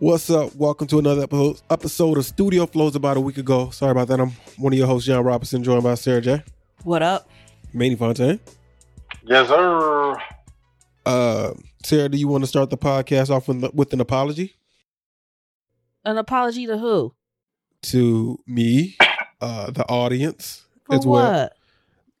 What's up? Welcome to another episode, episode of Studio Flows about a week ago. Sorry about that. I'm one of your hosts, John Robinson, joined by Sarah J. What up? Manny Fontaine. Yes, sir. Uh, Sarah, do you want to start the podcast off with, with an apology An apology to who? to me, uh, the audience For as well?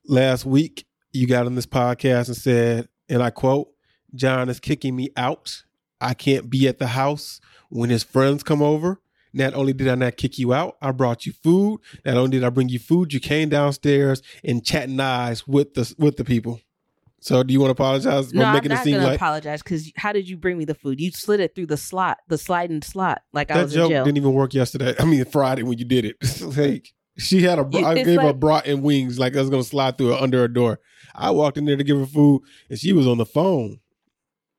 Last week, you got on this podcast and said, and I quote, John is kicking me out. I can't be at the house when his friends come over. Not only did I not kick you out, I brought you food. Not only did I bring you food, you came downstairs and chatting eyes with the with the people. So, do you want to apologize No, I'm not seem gonna apologize because how did you bring me the food? You slid it through the slot, the sliding slot, like I was in joke jail. didn't even work yesterday? I mean, Friday when you did it. like, she had a, You- I gave her like- brat and wings, like I was gonna slide through her under her door. I walked in there to give her food, and she was on the phone.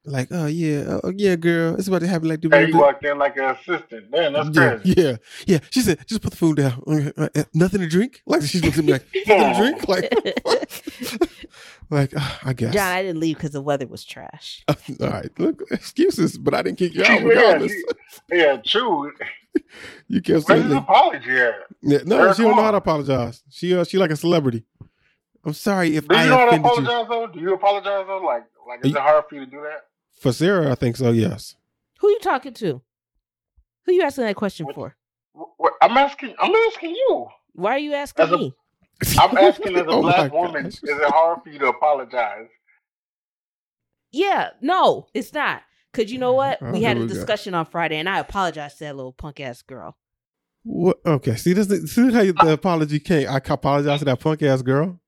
Like, oh yeah, oh yeah, girl, it's about to happen like Hey, you walked in like an assistant. Man, that's yeah, crazy. yeah, yeah. She said, just put the food down. Okay, uh, uh, Nothing to drink? Like she looked at me like, nothing to drink? Like, like uh, I guess. John, I didn't leave because the weather was trash. All right, look, excuses, but I didn't kick you out Yeah, regardless. Yeah, true. You kept Where's saying, his that- apology at? yeah, no, Sarah, she don't come know how to apologize. She, uh, she like a celebrity. I'm sorry if Do you I know how to offended you. apologize though? Do you apologize though? Like, like is You- it hard for you to do that? For Sarah, I think so. Yes. Who are you talking to? Who are you asking that question What- for? Wh- wh- I'm asking. I'm asking you. Why are you asking As a- me? I'm asking as a Oh black woman. gosh. Is it hard for you to apologize? Yeah, no, it's not. Cause you know what? Oh, We here had a we go. discussion on Friday, and I apologized to that little punk ass girl. What? Okay. See, this is- see how you- the uh, apology came. I apologize to that punk ass girl.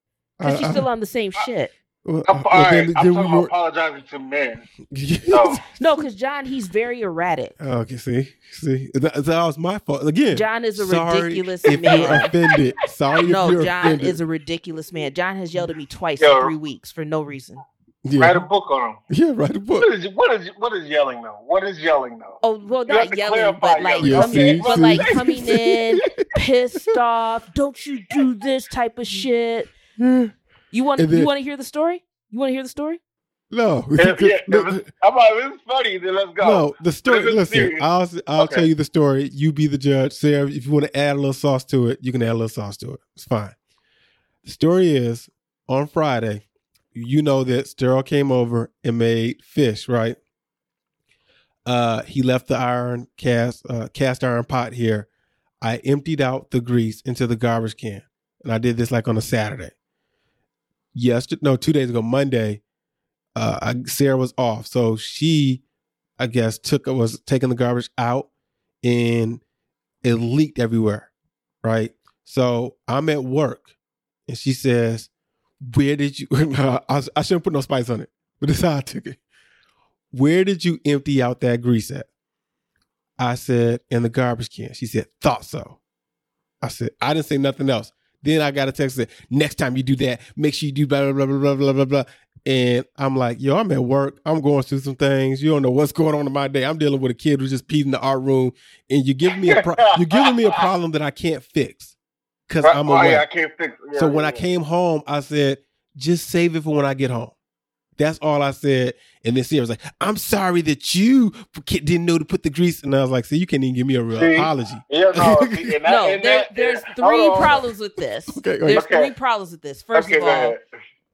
Cause I- she's I- still on the same shit. Well, I'm, well, all right, then- I'm talking about were- apologizing to men. No. No, cause John, he's very erratic. Oh, okay, see, see, that, that was my fault again. John is a sorry ridiculous if you're man. offended. Sorry No, if you're John offended. is a ridiculous man. John has yelled at me twice Yo. in three weeks for no reason. yeah. Write a book on him. yeah, write a book. What is what is what is yelling though? What is yelling though? Oh well, You not yelling, but like yelling. Yeah, coming, see, but see. like coming in pissed off. Don't you do this type of shit? You want then- you want to hear the story? You want to hear the story? No, If, yeah, if it's, I'm like, if it's funny, then let's go. no, the story. If it's Listen, serious. I'll I'll Okay. tell you the story. You be the judge, Sarah. If you want to add a little sauce to it, you can add a little sauce to it. It's fine. The story is on Friday. You know that Sterl came over and made fish, right? Uh, he left the iron cast uh, cast iron pot here. I emptied out the grease into the garbage can, and I did this like on a Saturday. Yesterday, no, two days ago, Monday, uh, I, Sarah was off, so she, I guess, took was taking the garbage out, and it leaked everywhere, right? So I'm at work, and she says, "Where did you?" I, I shouldn't put no spice on it, but is how I took it. Where did you empty out that grease at? I said, in the garbage can. She said, thought so. I said, I didn't say nothing else. Then I got a text that next time you do that, make sure you do blah, blah, blah, blah, blah, blah, blah. And I'm like, yo, I'm at work. I'm going through some things. You don't know what's going on in my day. I'm dealing with a kid who's just peed in the art room. And you're giving me a pro- you're giving me a problem that I can't fix. Because uh, I'm oh, away. yeah, I can't fix. Yeah, So when I came home, I said, just save it for when I get home. That's all I said. And then Sarah was like, I'm sorry that you didn't know to put the grease. And I was like, see, you can't even give me a real See? apology. yeah, no, see, that, No, there, that- there's hold three problems with this. Okay, go There's Okay. three problems with this. First okay, of all,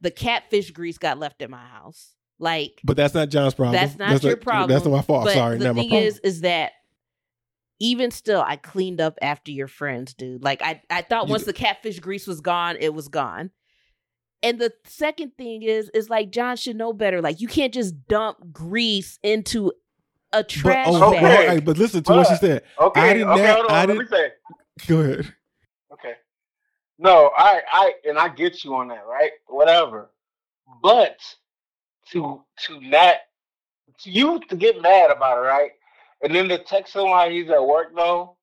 the catfish grease got left at my house. Like, But that's not John's problem. That's not your problem, That's not my fault. but sorry, the not my thing is, is that even still, I cleaned up after your friends, dude. Like, I, I thought You once did. the catfish grease was gone, it was gone. And the second thing is, is like John should know better. Like, you can't just dump grease into a but, trash oh, bag. but, hey, but listen to what she said. Okay, I didn't okay, have- hold on. I let didn't- me say. Go ahead. Okay. No, I, I, and I get you on that, right? Whatever. But to to not to you to get mad about it, right? And then to text someone he's at work though.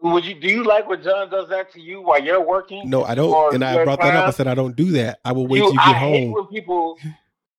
Would you do you like when John does that to you while you're working? No, I don't. And I you're brought that up. I said I don't do that. I will wait You- till you I get hate home. when people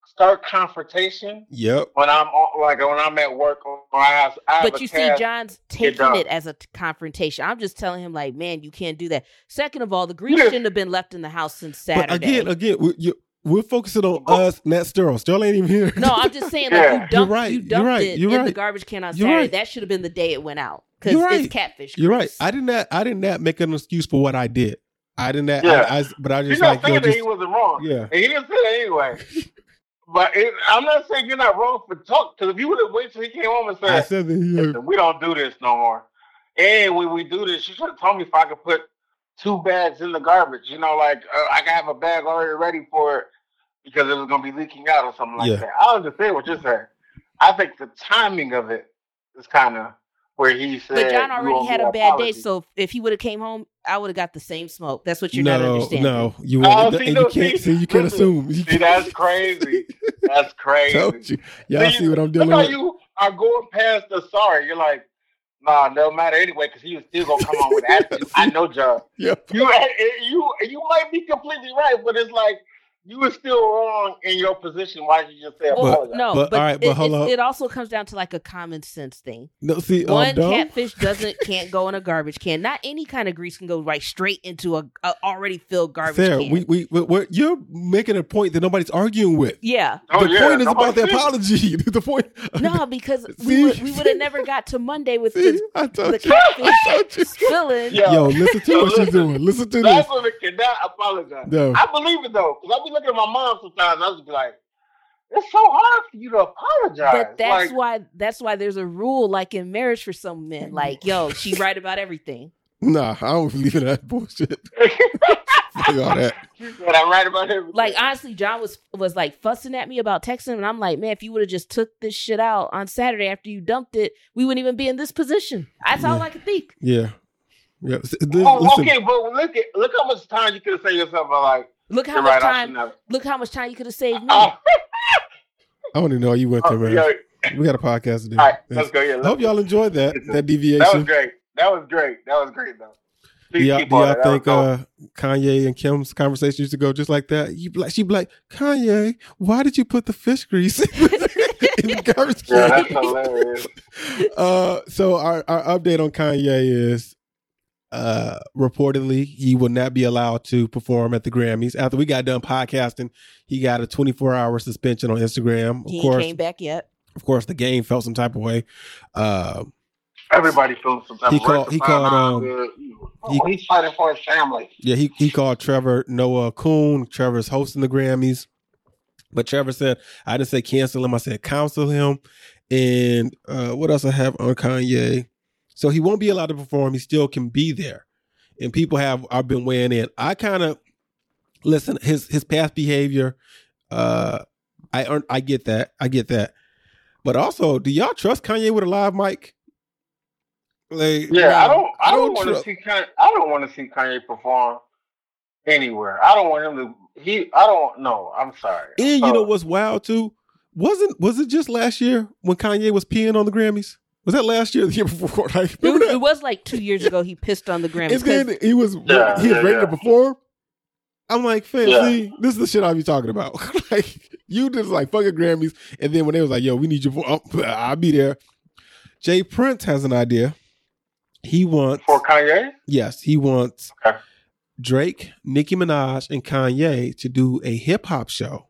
start confrontation Yep. when I'm like when I'm at work or I have. I have But a you see. John's taking it as a t- confrontation. I'm just telling him, like, man, you can't do that. Second of all, the grease Yeah. shouldn't have been left in the house since Saturday. But again, again, we- you, we're focusing on us, not Sterl. Sterl ain't even here. No, I'm just saying, like Yeah. you dumped, right, you you're right, it you're in the garbage can on You're Saturday. right. That should have been the day it went out because You're right. it's catfish. You're right. I did not. I did not make an excuse for what I did. I did not. Yeah. I, I, but I He's just not like yo, saying that just, he wasn't wrong. yeah. And he didn't say that anyway. but it, I'm not saying you're not wrong for talk. Because if you would have waited till he came home and said, I said that he. We don't do this no more. And when we do this, you should have told me if I could put two bags in the garbage. You know, like uh, I can have a bag already ready for it because it was going to be leaking out or something like Yeah. that. I understand what you're saying. I think the timing of it is kind of where he said. But John already had a an bad day, so if he would have came home, I would have got the same smoke. That's what you're not understanding. no, you Oh, see, and no, you can't see, see. You can't listen, assume. You See, can't- that's crazy. That's crazy. Told you. Y'all see what I'm Look dealing how with. you are going past the sorry. You're like, nah, no matter anyway, because he was still gonna come on with attitude. I know, John. Yeah. You, eh, eh, you, you might be completely right, but it's like you were still wrong in your position. Why did you just say Well, apologize? no, But, but, all right, but it, hold it- it also comes down to like a common sense thing. No, see, um, One dumb. catfish doesn't can't go in a garbage can. Not any kind of grease can go right straight into a, a already filled garbage Sarah, can. we, we, we, we're, you're making a point that nobody's arguing with. yeah, Oh, the yeah, point is about the apology. the point. no, because See? we would we would have never got to Monday with See, the, I told the you. I told catfish you. spilling. Yeah. Yo, listen to what she's doing. Listen to this. That's what it cannot apologize. No. I believe it though, because I be looking at my mom sometimes. I just be like, it's so hard for you to apologize. But that's like, why that's why there's a rule like in marriage for some men. Mm. Like, yo, she right about everything. Nah, I don't believe in that bullshit. Fuck all that. She I'm right about everything. Like honestly, John was was like fussing at me about texting, and I'm like, man, if you would have just took this shit out on Saturday after you dumped it, we wouldn't even be in this position. That's all I could think. Yeah. Yeah. This- oh, okay, but look at look how much time you could have saved yourself by like. Look how You're much right. Time. Look how much time you could have saved me. Oh, I want to know how you went oh, there, man. yeah. We got a podcast to do. All right, Yes. let's go. Yeah, I let's hope y'all enjoyed that that deviation. That was great. That was great. That was great though. Do Please y'all, do y'all that. That was think uh, Kanye and Kim's conversation used to go just like that? You like, she'd be like, Kanye, why did you put the fish grease in the garbage yeah, can? that's hilarious. uh, so our, our update on Kanye is uh, reportedly he will not be allowed to perform at the Grammys. After we got done podcasting, he got a 24 hour suspension on Instagram. Of he course, came back yet. of course, The Game felt some type of way. Uh, Everybody feels some type He of called- he called, mind, um, uh, oh, he's fighting for his family. Yeah, he he called Trevor Noah Coon. Trevor's hosting the Grammys. But Trevor said, I didn't say cancel him, I said counsel him. And uh, what else I have on Kanye? So he won't be allowed to perform. He still can be there. And people have I've been weighing in. I kind of listen, his his past behavior, uh, I earn, I get that. I get that. But also, do y'all trust Kanye with a live mic? Like Yeah, I don't. I don't don't want to see. Kanye, I don't want to see Kanye perform anywhere. I don't want him to. He. I don't. know. I'm sorry. I'm And you know what's wild too? Wasn't was it just last year when Kanye was peeing on the Grammys? Was that last year or the year before? Like, It, remember was- it was like two years ago. He pissed on the Grammys. And 'cause- then he was Yeah, he was yeah, ready yeah. to perform. I'm like, fam, Yeah. see, this is the shit I be talking about. like, you just like fucking Grammys, and then when they was like, yo, we need you for, oh, I'll be there. J. Prince has an idea. He wants, for Kanye. yes, he wants Okay. Drake, Nicki Minaj, and Kanye to do a hip hop show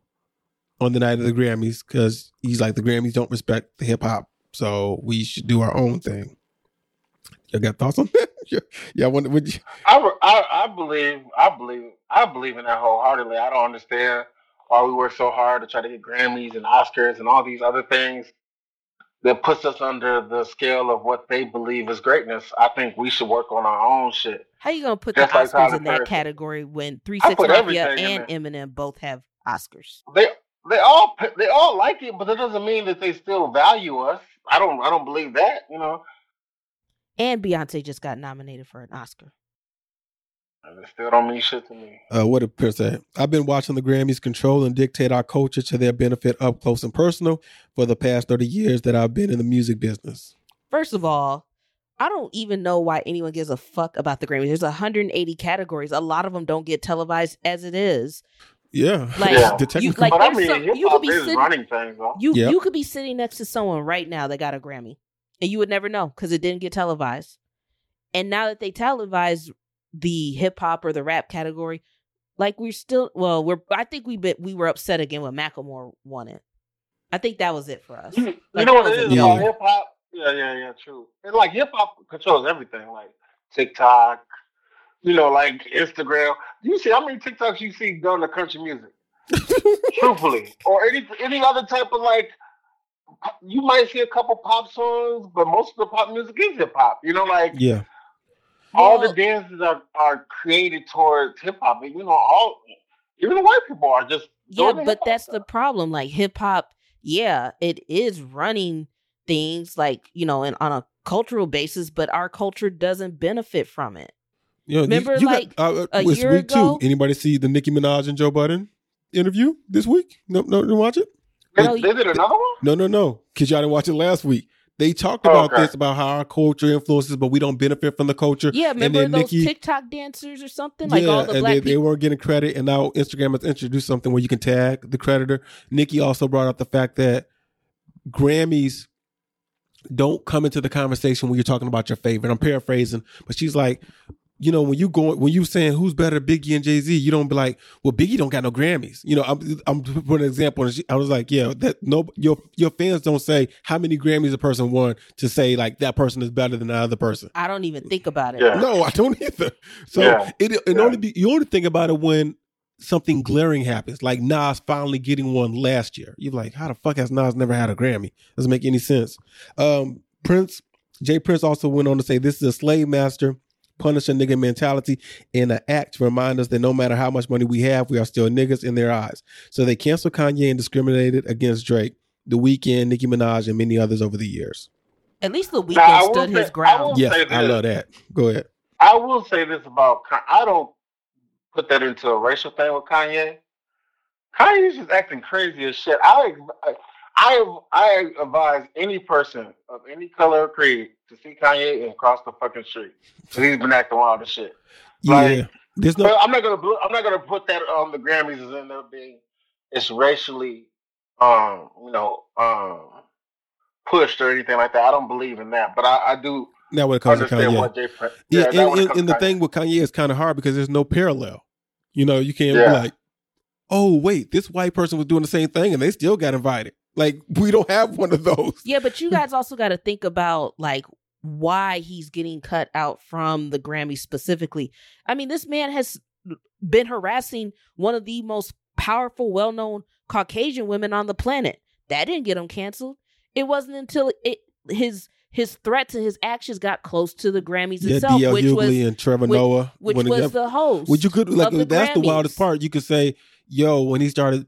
on the night of the Grammys because he's like the Grammys don't respect the hip hop, so we should do our own thing. Y'all got thoughts on that? yeah, yeah. Would would you? I, I. I believe. I believe. I believe in that wholeheartedly. I don't understand why we work so hard to try to get Grammys and Oscars and all these other things that puts us under the scale of what they believe is greatness. I think we should work on our own shit. how you gonna put the Just like Oscars Tyler in that Perry. category when Three I Six put Mafia and Eminem both have Oscars? They they all they all like it, but that doesn't mean that they still value us. I don't I don't believe that. You know, And Beyonce just got nominated for an Oscar. it still don't mean shit to me. Uh, what did Pierce say? I've been watching the Grammys control and dictate our culture to their benefit up close and personal for the past 30 years that I've been in the music business. First of all, I don't even know why anyone gives a fuck about the Grammys. There's 180 categories. A lot of them don't get televised as it is. Yeah. Like, Yeah. the you- like- but I mean, some- you could be sitting- running things though. You Yep. you could be sitting next to someone right now that got a Grammy, and you would never know because it didn't get televised. And now that they televised the hip hop or the rap category, Like we're still well, we're I think we bit we were upset again when Macklemore won it. I think that was it for us. You, you know that what was it a is Yeah. hip hop? Yeah, yeah, yeah, true. And like hip hop controls everything, like TikTok, you know, like Instagram. You see how many TikToks you see done to country music? Truthfully. Or any any other type of like you might see a couple pop songs, but most of the pop music is hip hop. You know, like Yeah. all Well- the dances are, are created towards hip hop. And you know, all even the white people are just Yeah, doing but hip-hop that's the problem. Like hip hop, yeah, it is running things like, you know, and on a cultural basis, but our culture doesn't benefit from it. You know, Remember, you, you like, got, uh, a this year week ago? too. Anybody see the Nicki Minaj and Joe Budden interview this week? No, no, didn't watch it. They, No, they did another one? No, no, no. Because y'all didn't watch it last week. They talked Oh, about okay. this about how our culture influences, but we don't benefit from the culture. Yeah, And remember then those Nicki- TikTok dancers or something? Like yeah, all the and black they, they weren't getting credit, and now Instagram has introduced something where you can tag the creditor. Nicki also brought up the fact that Grammys don't come into the conversation when you're talking about your favorite. I'm paraphrasing, but she's like, you know, when you go when you saying who's better, Biggie and Jay Z, you don't be like, well, Biggie don't got no Grammys. You know, I'm I'm putting an example. And she, I was like, yeah, that no, your your fans don't say how many Grammys a person won to say like that person is better than the other person. I don't even think about it. Yeah. No, I don't either. So Yeah. it it Yeah. only be you only think about it when something glaring happens, like Nas finally getting one last year. You're like, how the fuck has Nas never had a Grammy? Doesn't make any sense. Um, Prince, J. Prince also went on to say this is a slave master, punish a nigga mentality in an act to remind us that no matter how much money we have, we are still niggas in their eyes. So they canceled Kanye and discriminated against Drake, The Weeknd, Nicki Minaj, and many others over the years. At least the Now, Weeknd stood say- his I ground. will- Yes, I love that. Go ahead. I will say this about Ka- I don't put that into a racial thing with Kanye. Kanye's just acting crazy as shit. I I I advise any person of any color or creed to see Kanye and cross the fucking street. 'Cause he's been acting wild as shit. Yeah. Like- There's no I'm not gonna I'm not gonna put that on the Grammys as end up being it's racially um you know um pushed or anything like that. I don't believe in that, but I, I do now when it comes to Kanye. what J. Prince- Yeah, that and, and, and the Kanye. thing with Kanye is kind of hard because there's no parallel. You know, you can't be Yeah. like, oh wait, this white person was doing the same thing and they still got invited. Like we don't have one of those. Yeah, but you guys also got to think about like why he's getting cut out from the Grammy specifically. I mean, this man has been harassing one of the most powerful, well-known Caucasian women on the planet. That didn't get him canceled. It wasn't until it his his threats and his actions got close to the Grammys Yeah, itself, D.L. which Hughley was and Trevor which- Noah. which was the host. Which you could like the that's the wildest part. You could say, yo, when he started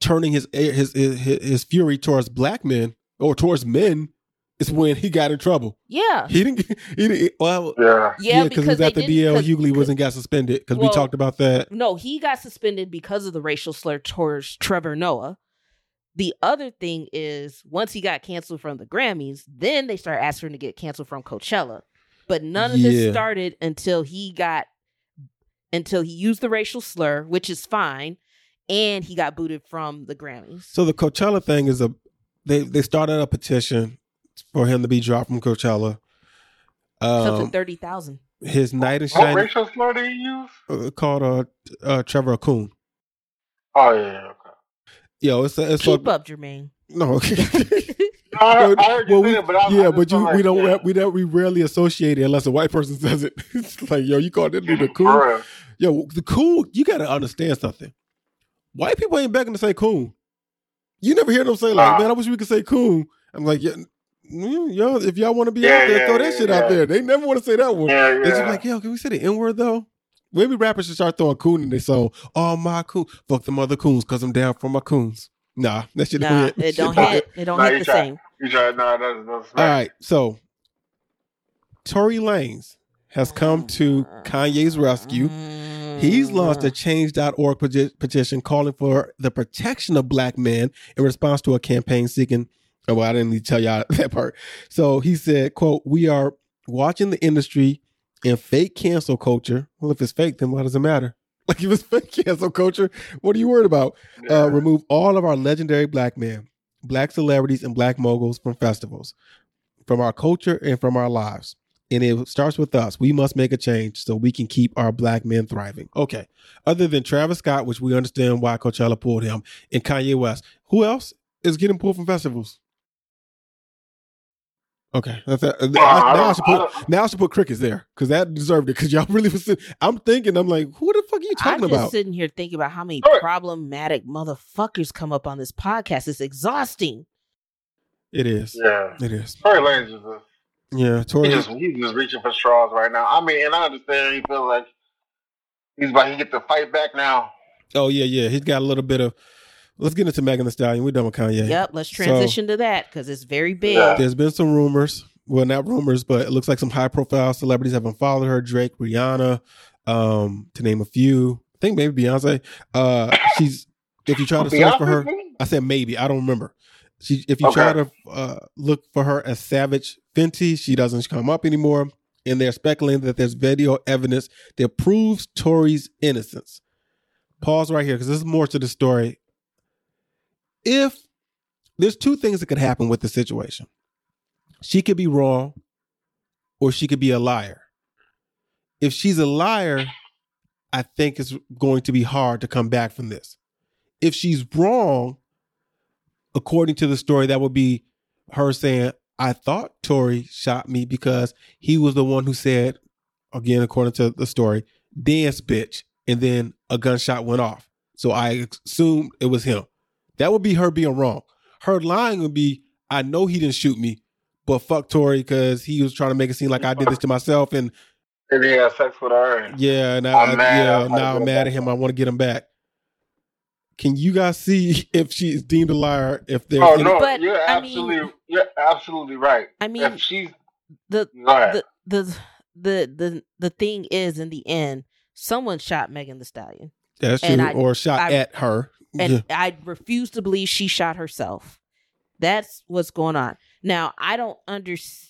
turning his eh, his eh, his, his fury towards black men or towards men, is when he got in trouble. Yeah, He didn't. He didn't. Well, yeah. yeah, yeah, because it was they after didn't- D.L. 'cause- Hughley 'cause- wasn't got suspended because we talked about that. No, he got suspended because of the racial slur towards Trevor Noah. The other thing is, once he got canceled from the Grammys, then they start asking him to get canceled from Coachella. But none of Yeah. this started until he got, until he used the racial slur, which is fine, and he got booted from the Grammys. So the Coachella thing is a they they started a petition for him to be dropped from Coachella. Something Um, thirty thousand. his night and What racial slur did he use? uh, called uh, uh Trevor Coon. Oh yeah, yeah, okay. Yo, it's a, it's Keep a, up, Jermaine. no. No, I, heard- I heard well, we, it, but I, I yeah, just but you felt we like, don't yeah, we don't we rarely associate it unless a white person says it. it's like yo, you call that dude a coon? Yo, the coon. You got to understand something. White people ain't begging to say coon. You never hear them say like, Nah. man, I wish we could say coon. I'm like, yeah, mm, yo, if y'all want to be Yeah, out there, yeah, throw that yeah, shit out there. They never want to say that one. Yeah, It's just like, yo, can we say the N word though? Maybe rappers should start throwing coon in their song. Oh my coon, fuck them other coons, cause I'm down for my coons. Nah, that shit Nah, don't hit. it don't Nah. hit. It don't Nah, hit you the try. same. You try, no, that's, that's All right, so Tory Lanez has come to Kanye's rescue. He's launched a change.org peti- petition calling for the protection of black men in response to a campaign seeking. Oh, well, I didn't need to tell y'all that part. So he said, quote, we are watching the industry and fake cancel culture. Well, if it's fake, then why does it matter? Like if it's fake cancel culture, what are you worried about? Yeah. Uh, remove all of our legendary black men, black celebrities, and black moguls from festivals, from our culture and from our lives. and it starts with us. We must make a change so we can keep our black men thriving. Okay. Other than Travis Scott, which we understand why Coachella pulled him, and Kanye West, who else is getting pulled from festivals? Okay, that's that. Well, I now I should I put don't- now I should put crickets there because that deserved it. Because y'all really was. sitting- I'm thinking. I'm like, who the fuck are you talking about? I'm just about? sitting here thinking about how many Sure. problematic motherfuckers come up on this podcast. It's exhausting. It is. Yeah. It is. Tory Lanez is a Yeah, He Tory. just he's just reaching for straws right now. I mean, and I understand he feels like he's about to get the fight back now. Oh yeah, yeah. He's got a little bit of. Let's get into Megan Thee Stallion. We're done with Kanye. Yep, let's So- transition to that because it's very big. Yeah. There's been some rumors. Well, not rumors, but it looks like some high profile celebrities have followed her. Drake, Rihanna, um, to name a few. I think maybe Beyonce. Uh, she's if you try to search for her, I said maybe. I don't remember. She if you try to uh, look for her as Savage Fenty, she doesn't come up anymore. And they're speculating that there's video evidence that proves Tory's innocence. Pause right here because this is more to the story. If there's two things that could happen with the situation, she could be wrong, or she could be a liar. If she's a liar, I think it's going to be hard to come back from this. If she's wrong, according to the story, that would be her saying, I thought Tory shot me because he was the one who said, again, according to the story, dance bitch. And then a gunshot went off. So I assumed it was him. That would be her being wrong. Her lying would be, I know he didn't shoot me, but fuck Tory because he was trying to make it seem like I did this to myself. And And he had sex with her. And yeah, and I, I'm mad. yeah, I'm now I'm mad at him. I want to get him back. Can you guys see if she is deemed a liar? If there's oh any- no, But, you're I mean- absolutely you're absolutely right. I mean, if she's the the the the the the thing is, in the end, someone shot Megan Thee Stallion, that's true, and I- or shot I- at her. And Yeah. I refuse to believe she shot herself. That's what's going on. Now, I don't understand.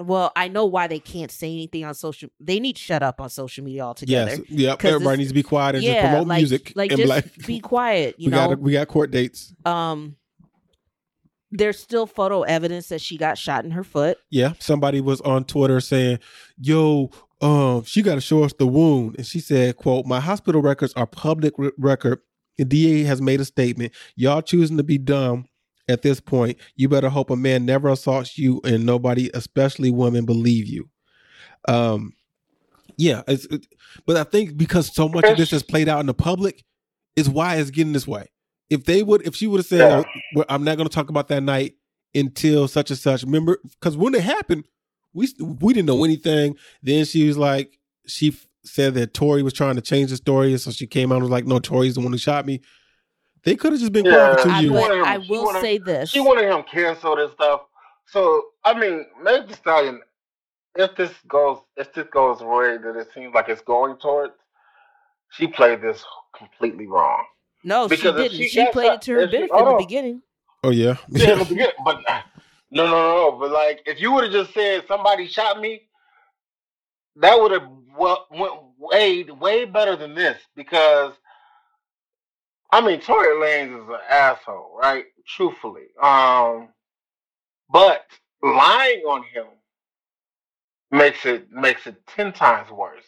Well, I know why they can't say anything on social. They need to shut up on social media altogether. Yes, yep. Everybody needs to be quiet and just promote like, music like and just like be quiet. You we know, got we got court dates. um, there's still photo evidence that she got shot in her foot. Yeah, somebody was on Twitter saying, "Yo, um, she got to show us the wound," and she said, "quote My hospital records are public re- record. The DA has made a statement. Y'all choosing to be dumb." At this point, you better hope a man never assaults you and nobody, especially women, believe you. Um, yeah, it's, it, but I think because so much of this has played out in the public, is why it's getting this way. If they would, if she would have said, Yeah. oh, "I'm not going to talk about that night until such and such," remember, because when it happened, we we didn't know anything. Then she was like, she said that Tory was trying to change the story, and so she came out and was like, "No, Tory's the one who shot me." They could have just been quiet for two I, years. but- but him- I will wanted- say this. she wanted him canceled and stuff. So I mean, Meg Thee Stallion, if this goes if this goes the way that it seems like it's going towards, she played this completely wrong. no, she because if didn't. she She, played shot- it to her if she- benefit in the beginning. Oh yeah, Yeah, in the beginning, but no, no, no, no. But like, if you would have just said somebody shot me, that would have went way, way better than this because, I mean, Tory Lanez is an asshole, right? Truthfully, um, but lying on him makes it makes it ten times worse.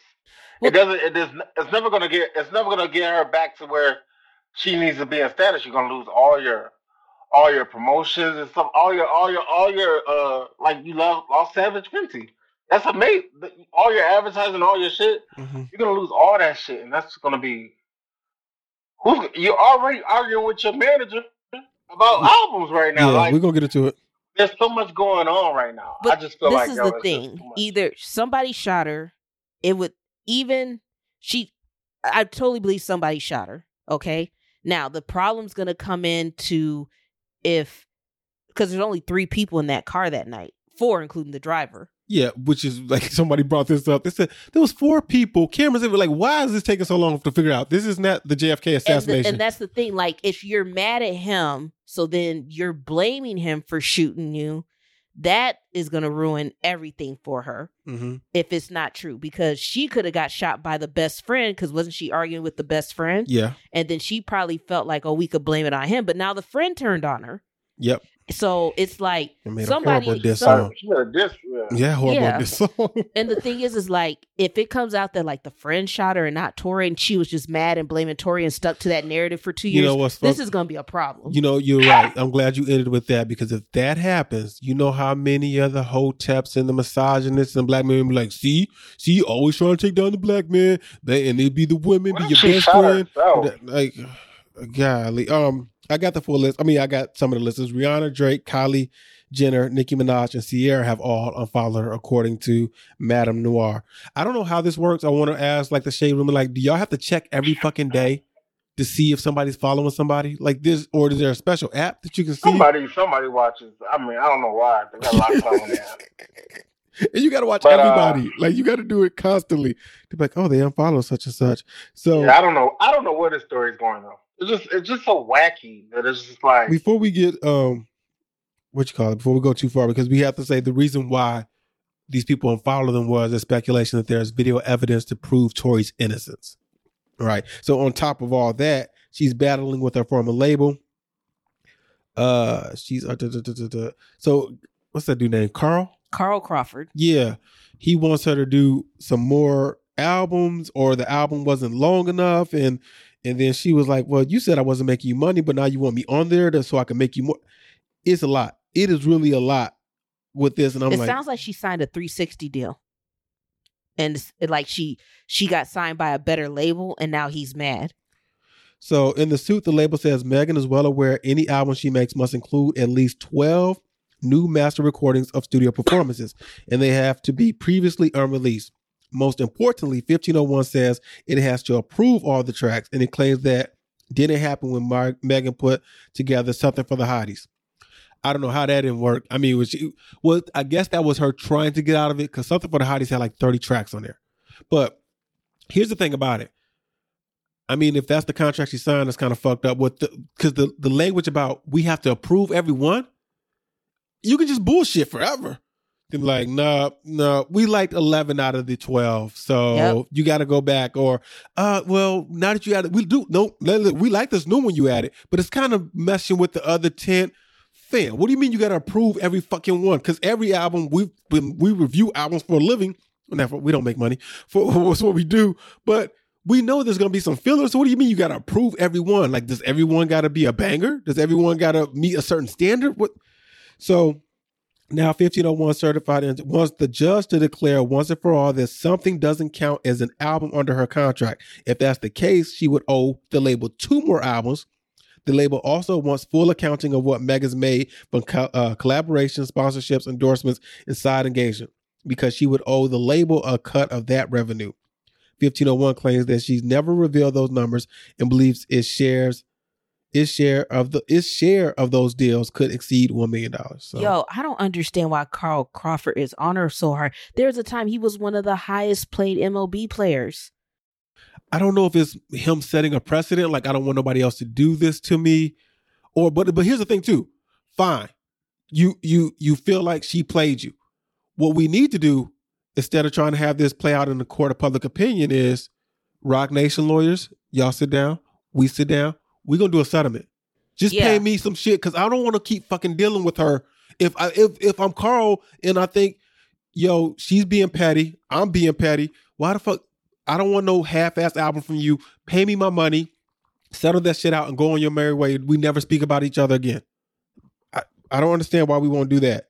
It doesn't. It is. It's never gonna get. It's never gonna get her back to where she needs to be in status. You're gonna lose all your all your promotions and some all your all your all your uh like you love lost Savage Fenty. That's amazing. All your advertising, all your shit, Mhm. you're gonna lose all that shit, and that's gonna be who's you're already arguing with your manager about albums right now. yeah. like we're gonna get into it. there's so much going on right now. I just feel this like is the thing. Either somebody shot her, it would even she. I totally believe somebody shot her. Okay. Now the problem's gonna come into if because there's only three people in that car that night, four including the driver. Yeah, which is like somebody brought this up. They said there was four people. Cameras. They were like, "Why is this taking so long to figure out? This is not the JFK And, the- assassination." and that's the thing. Like, if you're mad at him, so then you're blaming him for shooting you. That is gonna ruin everything for her. hmm if it's not true because she could have got shot by the best friend because wasn't she arguing with the best friend Yeah. and then she probably felt like oh we could blame it on him but now the friend turned on her Yep. So it's like I made somebody, horrible diss some- song. She made a diss. Yeah. Yeah, horrible Yeah. diss song. and the thing is, is like if it comes out that like the friend shot her and not Tory, and she was just mad and blaming Tory and stuck to that narrative for two years. You years, know what's this fuck- is gonna be a problem. You know, you're right. I'm glad you ended with that because if that happens, you know how many other hoteps and the misogynists and black men be like, see, see, always trying to take down the black man. They and it'd be the women, What be your best friend. herself? Like, golly. Um, I got the full list. I mean, I got some of the lists. Rihanna, Drake, Kylie Jenner, Nicki Minaj, and Ciara have all unfollowed her, according to MadameNoire. I don't know how this works. I want to ask, like, the shade room, like, do y'all have to check every fucking day to see if somebody's following somebody like this, or is there a special app that you can see? Somebody, somebody watches. I mean, I don't know why. They got a lot of that. and you got to watch But, uh, everybody. like, you got to do it constantly to be like, oh, they unfollow such and such. So Yeah, I don't know. I don't know where this story is going though. It's just, it's just so wacky that it's just like, before we get um what you call it before we go too far because we have to say the reason why these people unfollow them was a speculation that there's video evidence to prove Tory's innocence. Right. So on top of all that, she's battling with her former label. Uh, she's uh, duh, duh, duh, duh, duh. so what's that dude name? Carl. Carl Crawford. Yeah, he wants her to do some more albums, or the album wasn't long enough, and and then she was like, "Well, you said I wasn't making you money, but now you want me on there to, so I can make you more." It's a lot. It is really a lot with this, and I'm it like, sounds like she signed a 360 deal, and it, like she she got signed by a better label, and now he's mad. So in the suit, the label says Megan is well aware any album she makes must include at least 12 new master recordings of studio performances, and they have to be previously unreleased. Most importantly, 1501 says it has to approve all the tracks, and it claims that didn't happen when Mar- Megan put together something for the hotties. I don't know how that didn't work. I mean, was she, well, I guess that was her trying to get out of it because something for the hotties had like 30 tracks on there. But here's the thing about it. I mean, if that's the contract she signed, it's kind of fucked up. With because the the language about we have to approve everyone, you can just bullshit forever. Then like, nah, nah, we liked eleven out of the twelve, so Yep. you got to go back. Or, uh, well, now that you added, we do no, we like this new one you added, but it's kind of messing with the other ten. Fam, what do you mean you got to approve every fucking one? Because every album we when we review albums for a living. Never, we don't make money for what's what we do, but we know there's gonna be some fillers. So what do you mean you gotta approve everyone? Like, does everyone gotta be a banger? Does everyone gotta meet a certain standard? What? So now 1501 certified and wants the judge to declare once and for all that something doesn't count as an album under her contract. If that's the case, she would owe the label two more albums. The label also wants full accounting of what Megan's made from co- uh, collaborations, sponsorships, endorsements, and side engagement because she would owe the label a cut of that revenue. 1501 claims that she's never revealed those numbers and believes it shares its share of the its share of those deals could exceed one million dollars. So Yo, I don't understand why Carl Crawford is on her so hard. There's a time he was one of the highest played MLB players. I don't know if it's him setting a precedent, like I don't want nobody else to do this to me, or but but here's the thing too. Fine, you you you feel like she played you. What we need to do instead of trying to have this play out in the court of public opinion is Roc Nation lawyers, y'all sit down, we sit down, we gonna do a settlement. Just Yeah. pay me some shit because I don't want to keep fucking dealing with her. If I if if I'm Carl and I think, yo, she's being petty, I'm being petty. Why the fuck? I don't want no half-ass album from you. Pay me my money, settle that shit out, and go on your merry way. We never speak about each other again. I, I don't understand why we won't do that.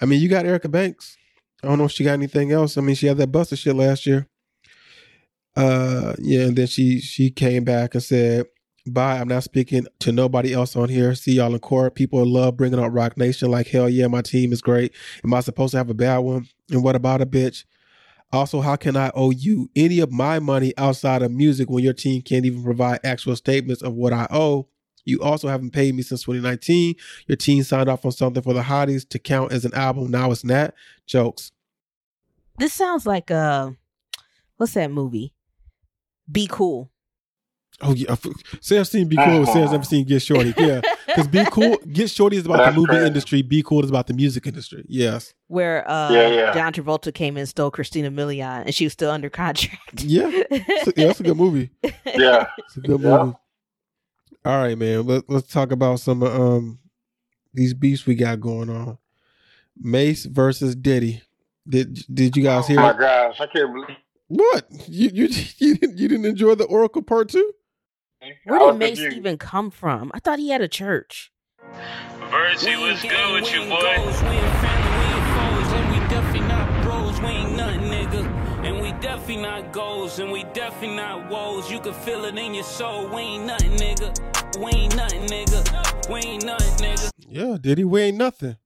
I mean, you got Erica Banks. I don't know if she got anything else. I mean, she had that busted shit last year. Uh, yeah, and then she she came back and said, "Bye. I'm not speaking to nobody else on here. See y'all in court. People love bringing up Roc Nation. Like hell yeah, my team is great. Am I supposed to have a bad one? And what about a bitch? Also, how can I owe you any of my money outside of music when your team can't even provide actual statements of what I owe? You also haven't paid me since 2019. Your team signed off on something for the hotties to count as an album. Now it's not. Jokes. This sounds like uh what's that movie? Be cool. Oh yeah, Sarah's seen Be Cool. Sarah's never seen Get Shorty. Yeah, because Be Cool, Get Shorty is about That's the movie crazy. industry. Be Cool is about the music industry. Yes. Where uh Yeah, yeah. John Travolta came in and stole Christina Milian and she was still under contract. Yeah. It's a- yeah, that's a good movie. Yeah. It's a good Yeah. movie. All right, man. Let, let's talk about some um these beefs we got going on. Mase versus Diddy. Did did you guys Oh hear? my it? gosh, I can't believe. What you you you didn't, you didn't enjoy the Oracle part two? Where did Mase confused. even come from? I thought he had a church. Virtue was good with you, boy. We ain't family, we ain't foes, and we definitely not bros. We ain't nothing, nigga. And we definitely not goals, and we definitely not woes. You can feel it in your soul. We ain't nothing, nigga. We ain't nothing, nigga. We ain't nothing, nigga. Yeah, Diddy, we ain't nothing.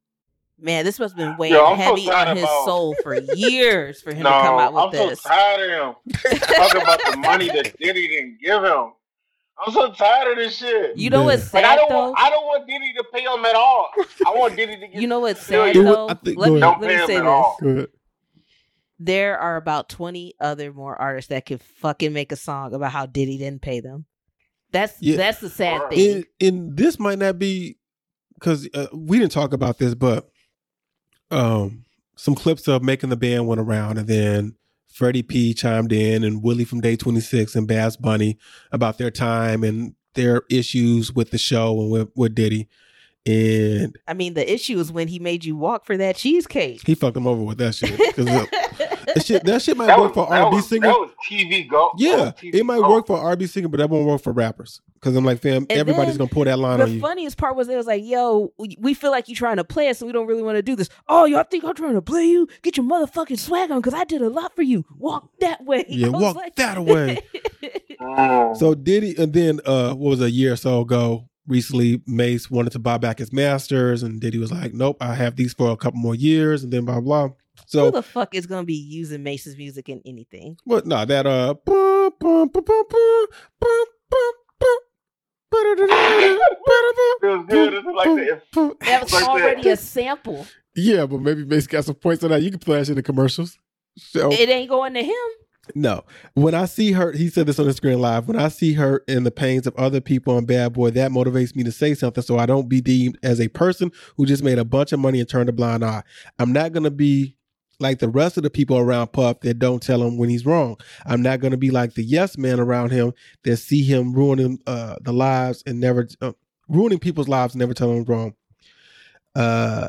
Man, this must have been weighing Yo, I'm so heavy on his about- soul for years for him no, to come out with I'm this. so tired of him talking about the money that Diddy didn't give him. I'm so tired of this shit. You know Yeah. what's Like I sad don't though? want, I don't want Diddy to pay him at all. I want Diddy to get. You know what's sad you. though? I think- let go me, let me say this. at all. Good. There are about 20 other more artists that could fucking make a song about how Diddy didn't pay them. That's Yeah. that's the sad Right. thing. And, and this might not be because uh, we didn't talk about this, but um, some clips of making the band went around, and then Freddie P chimed in, and Willie from Day Twenty Six and Babs Bunny about their time and their issues with the show and with, with Diddy, and I mean, the issue is when he made you walk for that cheesecake. he fucked him over with that shit. 'Cause, uh, that shit, that shit might That work was, for that, R&B was, singer. that was TV go. Yeah, TV it might go. work for R&B singer, but that won't work for rappers. Because I'm like, fam, And everybody's then gonna pull that line The on you. funniest part was it was like, yo, we- we feel like you trying to play us, so we don't really want to do this. Oh, y'all think I'm trying to play you? Get your motherfucking swag on, because I did a lot for you. Walk that way. Yeah, I was walk that way. So Diddy, and then uh, what was it, a year or so ago? Recently, Mase wanted to buy back his masters, and Diddy was like, "Nope, I have these for a couple more years," and then blah blah. So who the fuck is gonna be using Mase's music in anything? what? No, that uh, bum, bum, bum, bum, bum, bum, bum, bum, ba-da-da-da-da, Feels good. It's like the. That was Like that. already a sample. yeah, but maybe Mase got some points on that. You can play that shit in commercials. So It ain't going to him. No. When I see her, he said this on the screen live. When I see her in the pains of other people on Bad Boy, that motivates me to say something so I don't be deemed as a person who just made a bunch of money and turned a blind eye. I'm not going to be like the rest of the people around Puff that don't tell him when he's wrong. I'm not going to be like the yes man around him that see him ruining uh, the lives and never uh, ruining people's lives and never tell him wrong. Uh,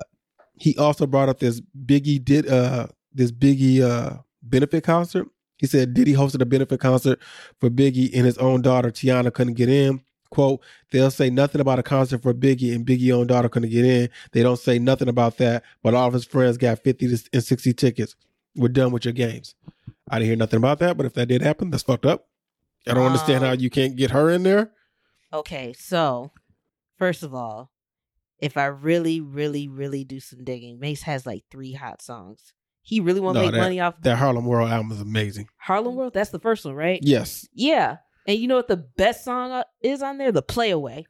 he also brought up this Biggie did uh this Biggie uh benefit concert. He said Diddy hosted a benefit concert for Biggie and his own daughter Tiana couldn't get in. Quote, they'll say nothing about a concert for Biggie and Biggie's own daughter couldn't get in. They don't say nothing about that, but all of his friends got 50 and 60 tickets. We're done with your games. I didn't hear nothing about that, but if that did happen, that's fucked up. I don't understand how Um, you can't get her in there. Okay, so first of all, if I really, really, really do some digging, Mase has like three hot songs. He really want to No, make that- money off That Harlem World album is amazing. Harlem World. That's the first one, right? Yes. Yeah. And you know what the best song uh, is on there? The Player Way.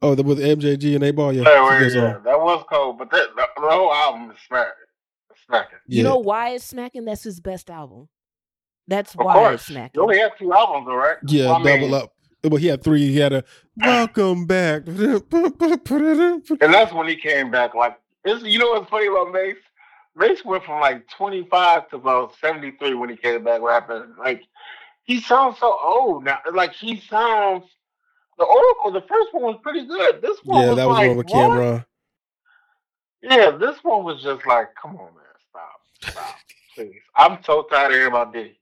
Oh, the, with MJG and 8Ball, yeah. Yeah, it's a well, good yeah, song. that was cold, but that, the, the whole album is smacking. It's smacking. Yeah. You know why it's smacking? That's his best album. That's Of why course. it's smacking. You only have two albums, all right? Yeah, Well, I mean, double up. Well, he had three. He had a welcome back. And that's when he came back. Like, it's, you know what's funny about Mase? Mase went from like 25 to about 73 when he came back rapping. Like, he sounds so old now. Like, he sounds. The Oracle, the first one was pretty good. This one yeah, was that was like, one with what? Cam'ron. Yeah, this one was just like, come on, man, stop, stop, please. I'm so tired of hearing about Diddy.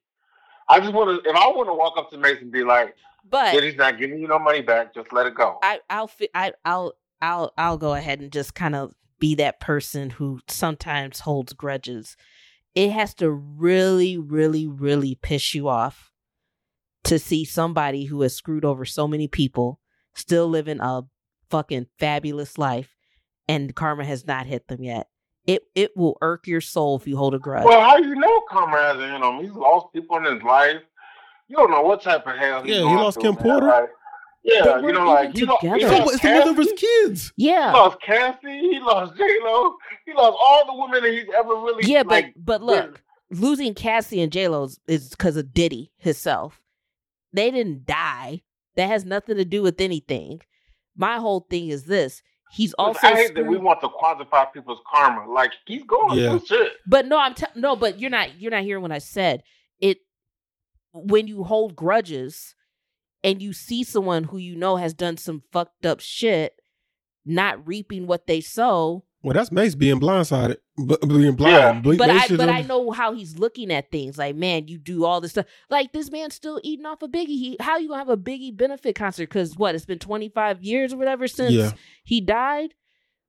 I just want to, if I want to walk up to Mason and be like, But Diddy's not giving you no money back, just let it go. I, I'll fi- I, I'll I'll I'll go ahead and just kind of be that person who sometimes holds grudges. It has to really, really, really piss you off to see somebody who has screwed over so many people still living a fucking fabulous life, and karma has not hit them yet. It it will irk your soul if you hold a grudge. Well, how do you know Conrad hasn't hit him? He's lost people in his life. You don't know what type of hell he's Yeah, he lost Kim man. Porter. Like, yeah, you know, like even he lost, he together. So lost what's the mother of his Cassie, kids? He yeah, lost Cassie. He lost J Lo. He lost all the women that he's ever really. yeah, but like, but look, losing Cassie and J Lo is because of Diddy himself. They didn't die. That has nothing to do with anything. My whole thing is this: he's also. I hate that we want to quantify people's karma. Like he's going Yeah. through shit. But no, I'm t- no, but you're not. You're not hearing what I said. It when you hold grudges and you see someone who you know has done some fucked up shit. not reaping what they sow. Well, that's Mase being blindsided, b- being blind. Yeah. Ble- But Mase I but I know how he's looking at things. Like, man, you do all this stuff. Like this man's still eating off of Biggie. He, how you gonna have a Biggie benefit concert? Because what? It's been twenty five years or whatever since Yeah. he died.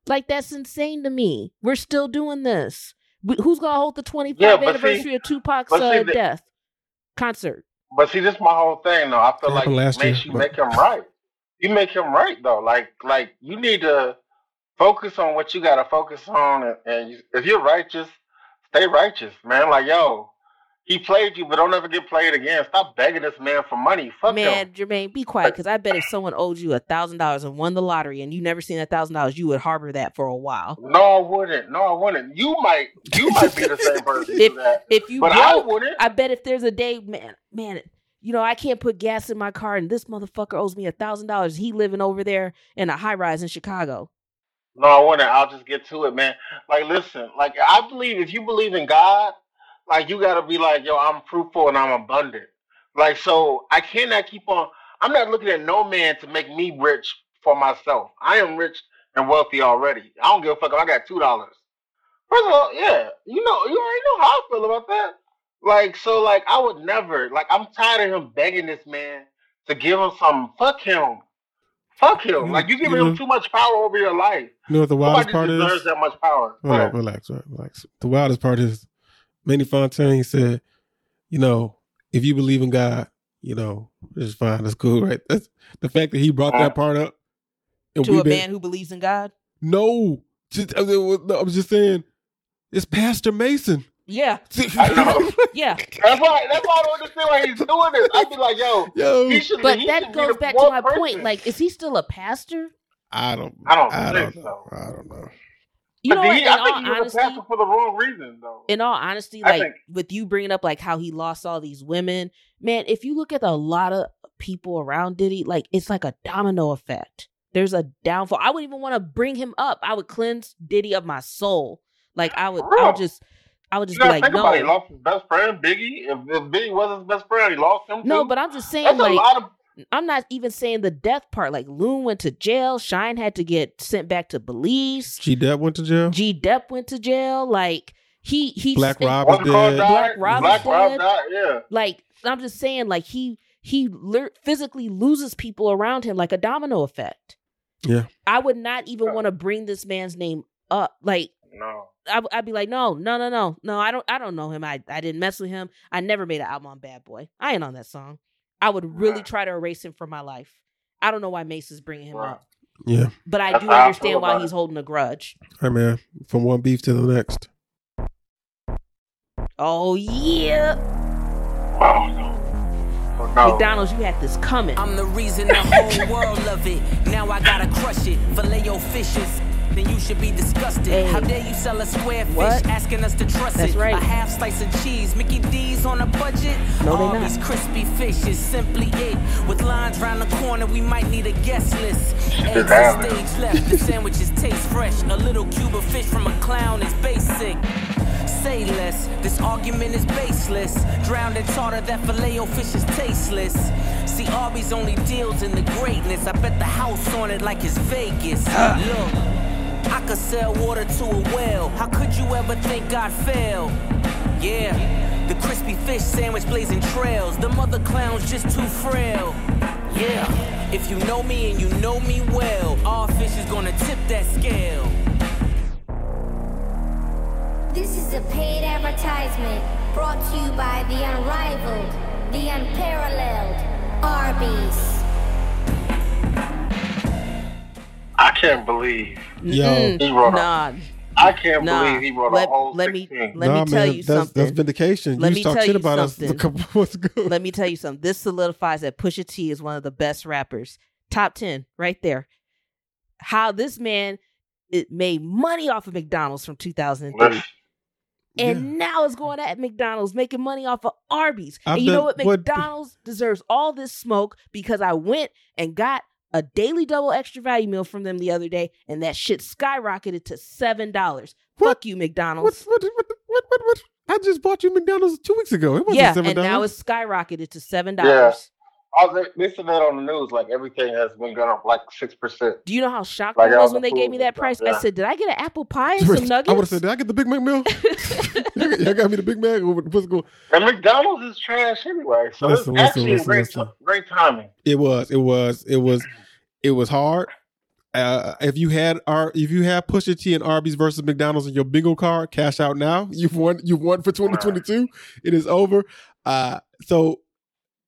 Like that's insane to me. We're still doing this. We- Who's gonna hold the twenty five Yeah, but see- anniversary of Tupac's uh, the- death concert? But see, this is my whole thing though. I feel It like happened last makes year, you but- make him right. You make him right though. Like like you need to focus on what you gotta focus on and, and you, if you're righteous, stay righteous, man. Like, yo, he played you, but don't ever get played again. Stop begging this man for money. Fuck Man, him. Jermaine, be quiet. Because I bet if someone owed you a thousand dollars and won the lottery and you never seen a thousand dollars, you would harbor that for a while. No, I wouldn't. No, I wouldn't. You might you might be the same person If that. if you But I wouldn't. I bet if there's a day, man, man, you know, I can't put gas in my car and this motherfucker owes me a thousand dollars. He living over there in a high rise in Chicago. No, I wouldn't. I'll just get to it, man. Like, listen, like I believe if you believe in God, like you gotta be like, yo, I'm fruitful and I'm abundant. Like, so I cannot keep on. I'm not looking at no man to make me rich for myself. I am rich and wealthy already. I don't give a fuck if I got two dollars. First of all, yeah, you know, you already know how I feel about that. Like, so, like, I would never. Like, I'm tired of him begging this man to give him something. Fuck him. Fuck him. Like, you giving You know- him too much power over your life. You know what the wildest Nobody part deserves is? that much power. Hold Yeah. on, relax, right, relax. The wildest part is Manny Fontaine said, you know, if you believe in God, you know, it's fine, that's cool, right? That's the fact that he brought that part up. And to a been- man who believes in God. No, just, I was no, I was just saying, it's Pastor Mason. Yeah, I know. yeah. That's why. That's why I don't understand why he's doing this. I'd be like, yo, Yo, he should. But he that should goes back to my person. point. Like, is he still a pastor? I don't, I don't I don't know. so. I don't know. You But know he- what? In I all think he was a honesty, pastor for the wrong reason, though. in all honesty, like think- with you bringing up like how he lost all these women, man, if you look at a lot of people around Diddy, like it's like a domino effect. There's a downfall. I wouldn't even want to bring him up. I would cleanse Diddy of my soul. Like I would, For I would just, I would You just be gotta like, think about it. He no, lost his best friend, Biggie. If, if Biggie was his best friend, he lost him. no. too. But I'm just saying, that's like, of. I'm not even saying the death part. Like Loon went to jail. Shyne had to get sent back to Belize. G Dep went to jail. G Dep went to jail. Like he he Black stayed- Rob is dead. Died? Black Rob is Black Rob dead. died. Yeah. like I'm just saying, like he he lear- physically loses people around him like a domino effect. Yeah. I would not even want to bring this man's name up. Like No. I, I'd be like, no, no, no, no, no. I don't, I don't know him. I, I didn't mess with him. I never made an album on Bad Boy. I ain't on that song. I would really Right. try to erase him from my life. I don't know why Mase is bringing him Right. up, Yeah. but I That's do how I understand why he's it. holding a grudge. Hey man, from one beef to the next. Oh yeah, Oh, no. Oh, no. McDonald's, you had this coming. I'm the reason the whole world love it. Now I gotta crush it. Filet your fishes. Then you should be disgusted. Hey. How dare you sell a square fish, What? asking us to trust That's it? right. A half slice of cheese, Mickey D's on a budget. No, they All these crispy fish is simply it. With lines round the corner, we might need a guest list. Eggs Damn on stage left, the sandwiches taste fresh. A little cube of fish from a clown is basic. Say less, this argument is baseless. Drowned in tartar, that filet o fish is tasteless. See, Arby's only deals in the greatness. I bet the house on it like it's Vegas. Look, I could sell water to a well. How could you ever think I'd fail? Yeah, the crispy fish sandwich blazing trails. The mother clown's just too frail. Yeah, if you know me and you know me well, all fish is gonna tip that scale. This is a paid advertisement brought to you by the unrivaled, the unparalleled Arby's. I can't believe. Yo. He wrote nah, I can't Nah. believe he wrote Let- a whole let me- 16. let me nah, tell man, you that's, something. That's vindication. Let you me talked tell shit you about us something. a couple months ago. let me tell you something. This solidifies that Pusha T is one of the best rappers. Top 10 right there. How this man it made money off of McDonald's from 2003 Listen, and now it's going at McDonald's making money off of Arby's. I've and you know done- what? what- McDonald's deserves all this smoke because I went and got a daily double extra value meal from them the other day and that shit skyrocketed to $7. Fuck you, McDonald's. what, what, what, what, what? I just bought you McDonald's two weeks ago. It wasn't yeah, seven and now dollars. it's skyrocketed to $7. Yeah. All they, they said that on the news, like everything has been going up like six percent. Do you know how shocked Like I was when they gave me that price? yeah. I said, "Did I get an apple pie and some nuggets?" I would have said, "Did I get the Big Mac meal? Y'all got me the Big Mac over the physical." And McDonald's is trash anyway, so Listen, it's listen, actually listen, great, listen. great timing. It was, it was, it was, it was hard. Uh, if you had our, if you had Pusha T and Arby's versus McDonald's in your bingo card, cash out now. You've won. You've won for 2022. It is over. Uh, so,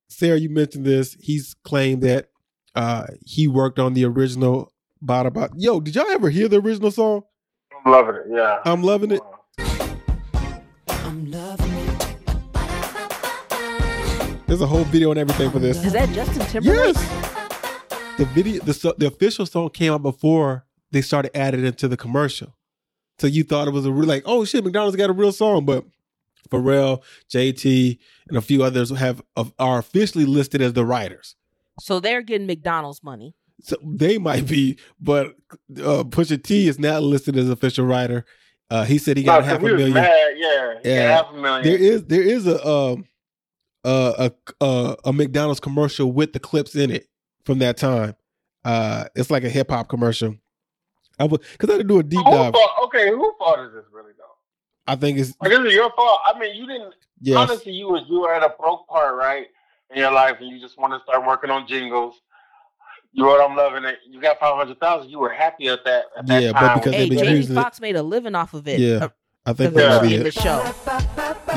Sarah, you mentioned this. He's claimed that uh, he worked on the original Bada Bada. Yo, did y'all ever hear the original song? I'm loving it. Yeah, I'm loving it. I'm loving it. There's a whole video and everything for this. Is that Justin Timberlake? Yes. The video, the the official song came out before they started adding it to the commercial. So you thought it was a real like, oh shit, McDonald's got a real song, but Pharrell, JT, and a few others have are officially listed as the writers. So they're getting McDonald's money. So they might be, but uh, Pusha T is not listed as official writer. Uh, he said he No, half a million. mad. Yeah, got Yeah. half a million. There is there is a um uh, a a a McDonald's commercial with the clips in it from that time. Uh, it's like a hip hop commercial. I would because I had to do a deep Who dive. fault, okay, who fault is this really though? I think it's Like, this is your fault. I mean, you didn't. yes, Honestly, you was you were at a broke part, right, in your life, and you just want to start working on jingles. You wrote, "I'm loving it." You got five hundred thousand. You were happy at that. At that Yeah, but because Hey, they've been Jamie using it. Foxx made a living off of it. Yeah, uh, I think because that of might be in the show.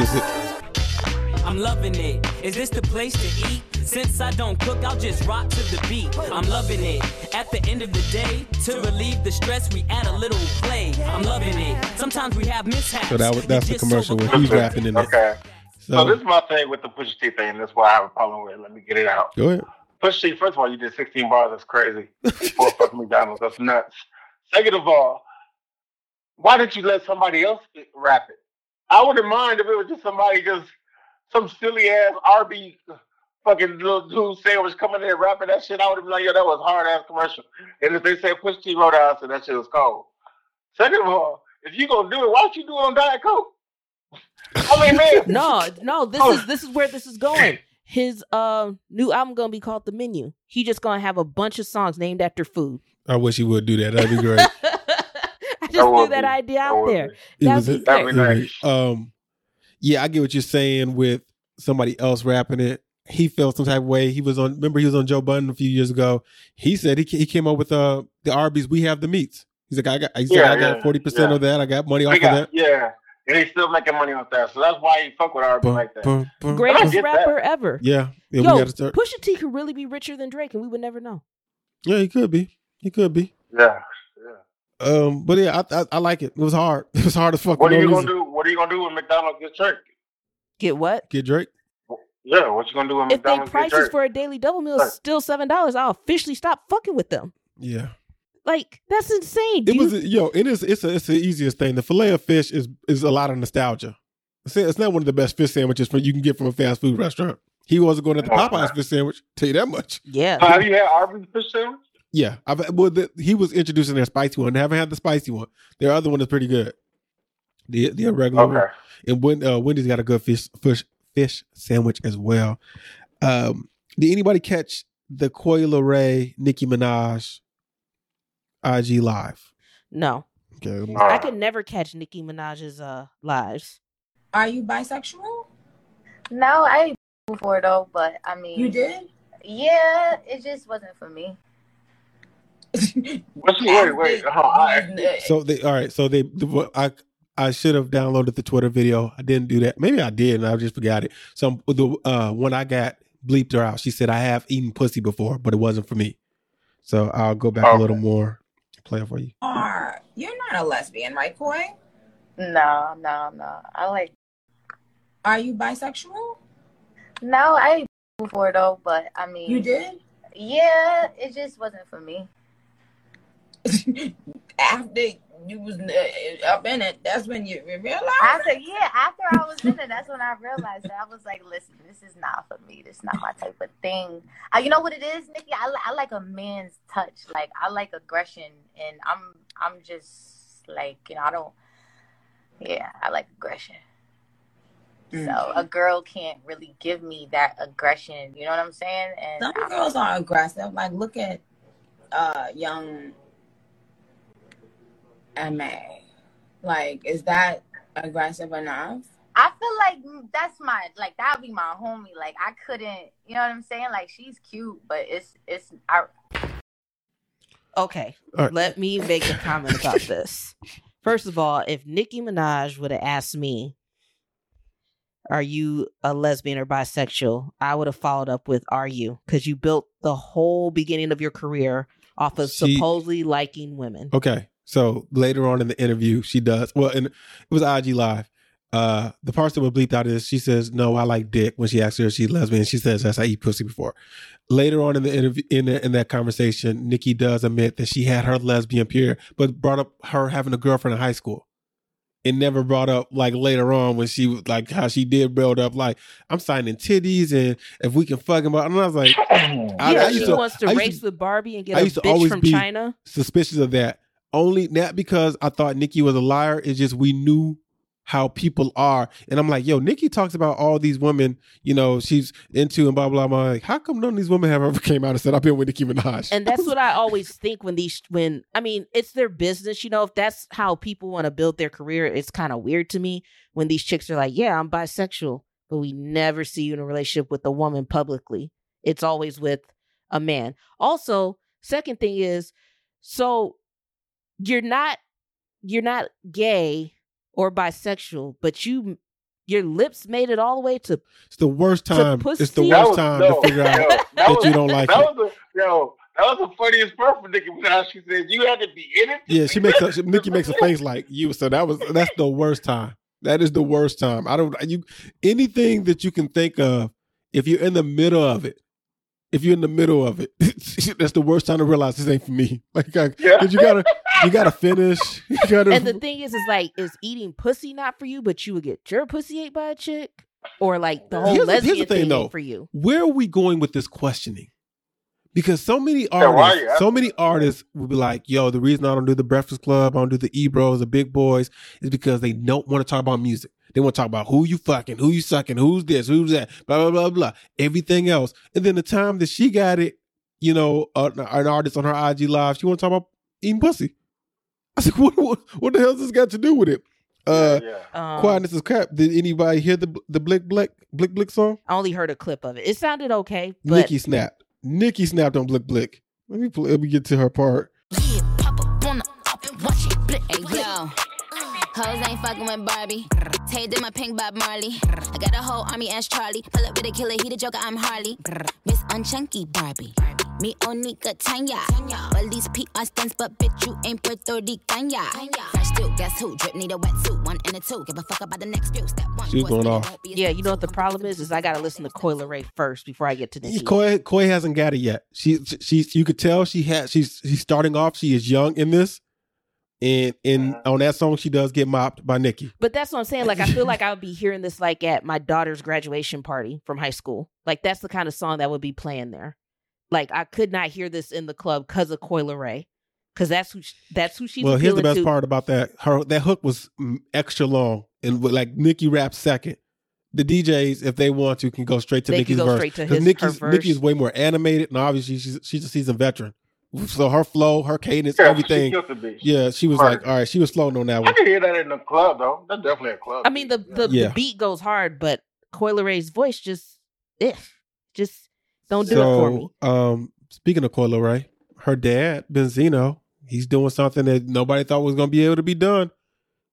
Is it- I'm loving it. Is this the place to eat? Since I don't cook, I'll just rock to the beat. I'm loving it. At the end of the day, to relieve the stress, we add a little play. I'm loving it. Sometimes we have mishaps. So that was that's the commercial when overcome he's rapping in it. Okay. So, So, this is my thing with the Pusha T thing. That's why I have a problem with it. Let me get it out. go ahead. Pusha T, first of all, you did 16 bars. That's crazy. For fucking McDonald's. That's nuts. Second of all, why didn't you let somebody else rap it? I wouldn't mind if it was just somebody just some silly ass RB fucking little dude sandwich coming in and rapping that shit. I would have been like, yo, that was hard ass commercial. And if they said Push T wrote out, I said that shit was cold. Second of all, if you gonna do it, why don't you do it on Diet Coke? I mean, man. No, no, this Oh. is this is where this is going. His uh, new album gonna be called The Menu. He just gonna have a bunch of songs named after food. I wish he would do that. That'd be great. I just That threw that be- idea that out there. be. That'd was be a- That'd be great. nice. Um, yeah, I get what you're saying with somebody else rapping it. He felt some type of way. He was on. Remember, he was on Joe Budden a few years ago. He said he he came up with uh the Arby's. We have the meats. He's like, I got. He said Yeah, I got yeah, forty percent yeah. of that. I got money off They of that. yeah. And he's still making money off that. So that's why he fuck with RB Bum, like that. bum, bum. Greatest get that. rapper ever. Yeah, yeah. Yo, we got to start. Pusha T could really be richer than Drake, and we would never know. Yeah, he could be. He could be. Yeah. yeah. Um, but yeah, I, I I like it. It was hard. It was hard as fuck. What for are no you gonna reason. do? What are you gonna do when McDonald's gets Drake? Get what? Get Drake. Yeah, what you gonna do when If they McDonald's gets prices for a daily double meal is Right. still seven dollars, I'll officially stop fucking with them. Yeah. Like that's insane. Do It was yo. It is. It's a, it's the easiest thing. The fillet of fish is is a lot of nostalgia. It's, it's not one of the best fish sandwiches from you can get from a fast food restaurant. He wasn't going to the Oh, Popeyes fish sandwich. Tell you that much. yeah. So have you had Arby's fish sandwich? Yeah, I've well, the, he was introducing their spicy one. I haven't had the spicy one. Their other one is pretty good. The the regular one. Okay. and when uh, Wendy's got a good fish fish fish sandwich as well. Um, did anybody catch the Coi Leray Nicki Minaj IG live? No, Okay, I could never catch Nicki Minaj's uh lives. Are you bisexual? No, I before though, but I mean, You did? Yeah, it just wasn't for me. What's wait, wait, hold on. I, so they all right. So they the, I I should have downloaded the Twitter video. I didn't do that. Maybe I did, and I just forgot it. So the uh, when I got bleeped her out, she said I have eaten pussy before, but it wasn't for me. So I'll go back a little more, play it for you. Are you're not a lesbian, right, Coi? No, no, no. I like Are you bisexual? no, I before though, but I mean, You did? Yeah, it just wasn't for me. After you was uh, up in it, that's when you realized. After yeah, after I was in it, that's when I realized that I was like, listen, this is not for me. This is not my type of thing. Uh, you know what it is, Nicki? I, I like a man's touch. Like I like aggression, and I'm I'm just like you know I don't. Yeah, I like aggression. Mm. So a girl can't really give me that aggression. You know what I'm saying? And Some girls are aggressive. Like look at uh young Ma. Like, is that aggressive enough? I feel like that's my like that would be my homie. Like I couldn't, you know what I'm saying? Like she's cute, but it's it's I, Okay, All right. let me make a comment about this. First of all, if Nicki Minaj would have asked me, "Are you a lesbian or bisexual?" I would have followed up with, "Are you?" Because you built the whole beginning of your career off of She- supposedly liking women. Okay. So later on in the interview, she does well, and it was IG Live. Uh, the parts that were bleeped out is she says, "No, I like dick." When she asks her if she's lesbian, she says, "Yes, I eat pussy before." Later on in the interview, in the, in that conversation, Nicki does admit that she had her lesbian period, but brought up her having a girlfriend in high school. It never brought up like later on when she was like how she did build up like I'm signing titties and if we can fuck him up. And I was like, I, yeah, I used she to- wants to I used race with Barbie and get I a used to bitch always from be- China. suspicious of that. Only not because I thought Nicki was a liar. It's just we knew how people are, and I'm like, yo, Nicki talks about all these women, you know, she's into and blah blah blah. Like, how come none of these women have ever came out and said I've been with Nicki Minaj? and that's what I always think when these when I mean it's their business, you know. If that's how people want to build their career, it's kind of weird to me when these chicks are like, "Yeah, I'm bisexual," but we never see you in a relationship with a woman publicly. It's always with a man. Also, second thing is, so you're not you're not gay or bisexual, but you your lips made it all the way to it's the worst time. It's the worst was- time no, to figure out yo, that, was- you don't like that it. Was the, yo, that was the funniest part for Nicki Minaj. She said you had to be in it. Yeah, she makes in a, it." she, Nicki makes a face like you. So that was that's the worst time. That is the worst time. I don't you anything that you can think of. If you're in the middle of it, if you're in the middle of it, that's the worst time to realize this ain't for me. Like, I, Yeah. 'cause you gotta you gotta finish. You gotta. And the thing is, is like, is eating pussy not for you, but you would get your pussy ate by a chick, or like the whole Here's the- here's the lesbian thing, thing, though. for you. where are we going with this questioning? Because so many are artists, you so many artists will be like, "Yo, the reason I don't do the Breakfast Club, I don't do the Ebros, the Big Boys, is because they don't want to talk about music. They want to talk about who you fucking, who you sucking, who's this, who's that, blah blah blah blah, everything else. And then the time that she got it, you know, uh, an artist on her IG live, she want to talk about eating pussy. I said, what, what, what the hell has this got to do with it? Uh, yeah. Um, quietness is crap. Did anybody hear the the Blick Blick Blick Blick song? I only heard a clip of it. It sounded okay, but Nicki snapped. Nicki snapped on Blick Blick. Let me play, let me get to her part. Yeah, pop up on the up and watch it blick, Hey, yo. Hoes ain't fucking with Barbie. Tay did my pink Bob Marley. I got a whole army as Charlie. Pull up with a killer, he the joker, I'm Harley. Miss Unchunky Barbie. Barbie. Me Onika Tanya. Well, these PR stands, but bitch, you ain't Puerto Rican. ya. Fresh too, guess who? Drip need a wetsuit. One and a two. Give a fuck about the next few. Step one. She was going off. won't be a yeah, you know what the problem is? Is I got to listen to Coi Leray first before I get to Nicki. Coi Coi hasn't got it yet. She she's you could tell she had she's she's starting off. She is young in this, and in on that song she does get mopped by Nicki. But that's what I'm saying. Like, I feel like I would be hearing this like at my daughter's graduation party from high school. Like, that's the kind of song that would be playing there. Like, I could not hear this in the club because of Coi Leray, because that's who sh- that's who she's. well, here's the best to. part about that. Her that hook was mm, extra long, and with, like Nicki raps second. The DJs, if they want to, can go straight to They Nicki's can go verse. straight to 'Cause his- Nicki's Nicki is way more animated, and obviously she's she's a seasoned veteran. So her flow, her cadence, Yeah, everything. She killed the bitch. Yeah, she was Right. like, all right, she was floating on that one. I one. can hear that in the club though. That's definitely a club. I mean, the the, Yeah. the beat goes hard, but Coi Leray's voice just, eh, just don't do it for me. So, um, speaking of Coi Leray, her dad, Benzino, he's doing something that nobody thought was going to be able to be done.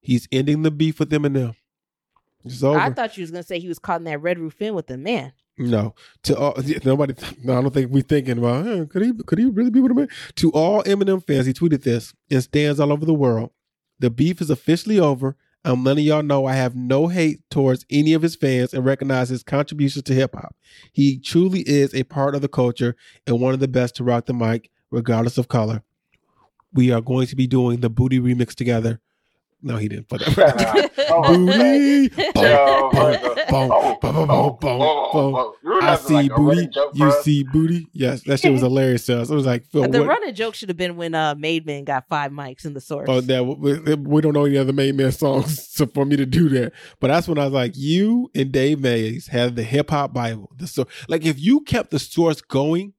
He's ending the beef with Eminem. It's over. I thought you was gonna say he was caught in that Red Roof Inn with the man. no, to all nobody. No, I don't think we thinking about huh, could he could he really be with Eminem? To all Eminem fans, he tweeted this and stands all over the world. The beef is officially over. Um, I'm letting y'all know I have no hate towards any of his fans and recognize his contributions to hip hop. He truly is a part of the culture and one of the best to rock the mic, regardless of color. We are going to be doing the Booty remix together. No, he didn't put that. Oh, booty. Boom, boom, boom, boom, boom, boom, boom. you were I see like, booty. joke You see booty. Yes, that shit was hilarious. To us. It was like Phil. the what- running joke should have been when uh Made Man got five mics in the source. Oh, that we, we don't know any other Made Man songs so for me to do that. But that's when I was like, you and Dave Mays have the hip hop Bible. The so like if you kept the source going,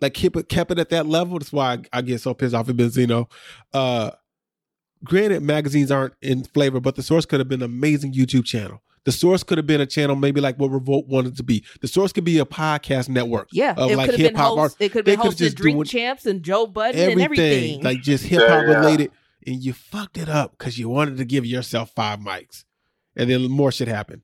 like keep it kept it at that level. That's why I, I get so pissed off at Benzino. Uh, granted, magazines aren't in flavor, but the source could have been an amazing YouTube channel. The source could have been a channel maybe like what Revolt wanted to be. The source could be a podcast network. yeah, of it like could have hip been hop host, art. it could They have been could've hosted just Drink doing Champs and Joe Budden everything, and everything. like just hip hop Yeah, yeah. related, and you fucked it up because you wanted to give yourself five mics, and then more shit happened.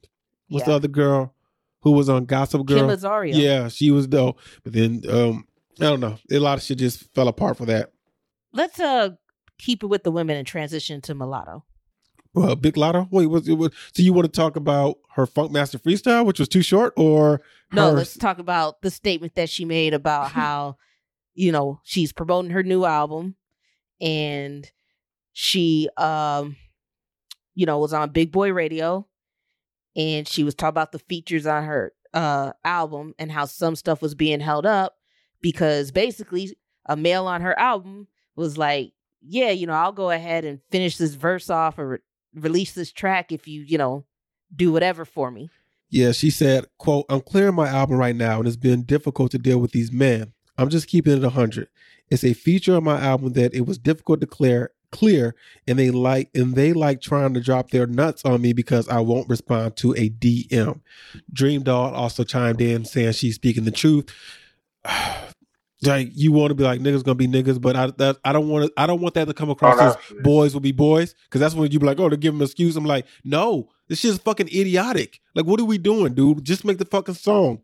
What's the other girl who was on Gossip Girl? Kim Osorio. Yeah, she was dope, but then um, I don't know, a lot of shit just fell apart for that. Let's uh keep it with the women and transition to mulatto. Well, Big Lotto. Wait, was it so you want to talk about her Funk Master freestyle, which was too short, or No, her- let's talk about the statement that she made about how, you know, she's promoting her new album and she um you know was on Big Boy Radio and she was talking about the features on her uh album and how some stuff was being held up because basically a male on her album was like, "Yeah, you know, I'll go ahead and finish this verse off or re- release this track if you, you know, do whatever for me." Yeah, she said, quote, I'm clearing my album right now and it's been difficult to deal with these men. I'm just keeping it 100. It's a feature of my album that it was difficult to clear clear and they like and they like trying to drop their nuts on me because I won't respond to a DM. Dream Doll also chimed in saying she's speaking the truth. like you want to be like niggas gonna be niggas, but I that, I don't want to I don't want that to come across Oh, as that's- boys will be boys because that's when you be like oh to give them an excuse. I'm like no, this shit's fucking idiotic. Like what are we doing, dude? Just make the fucking song.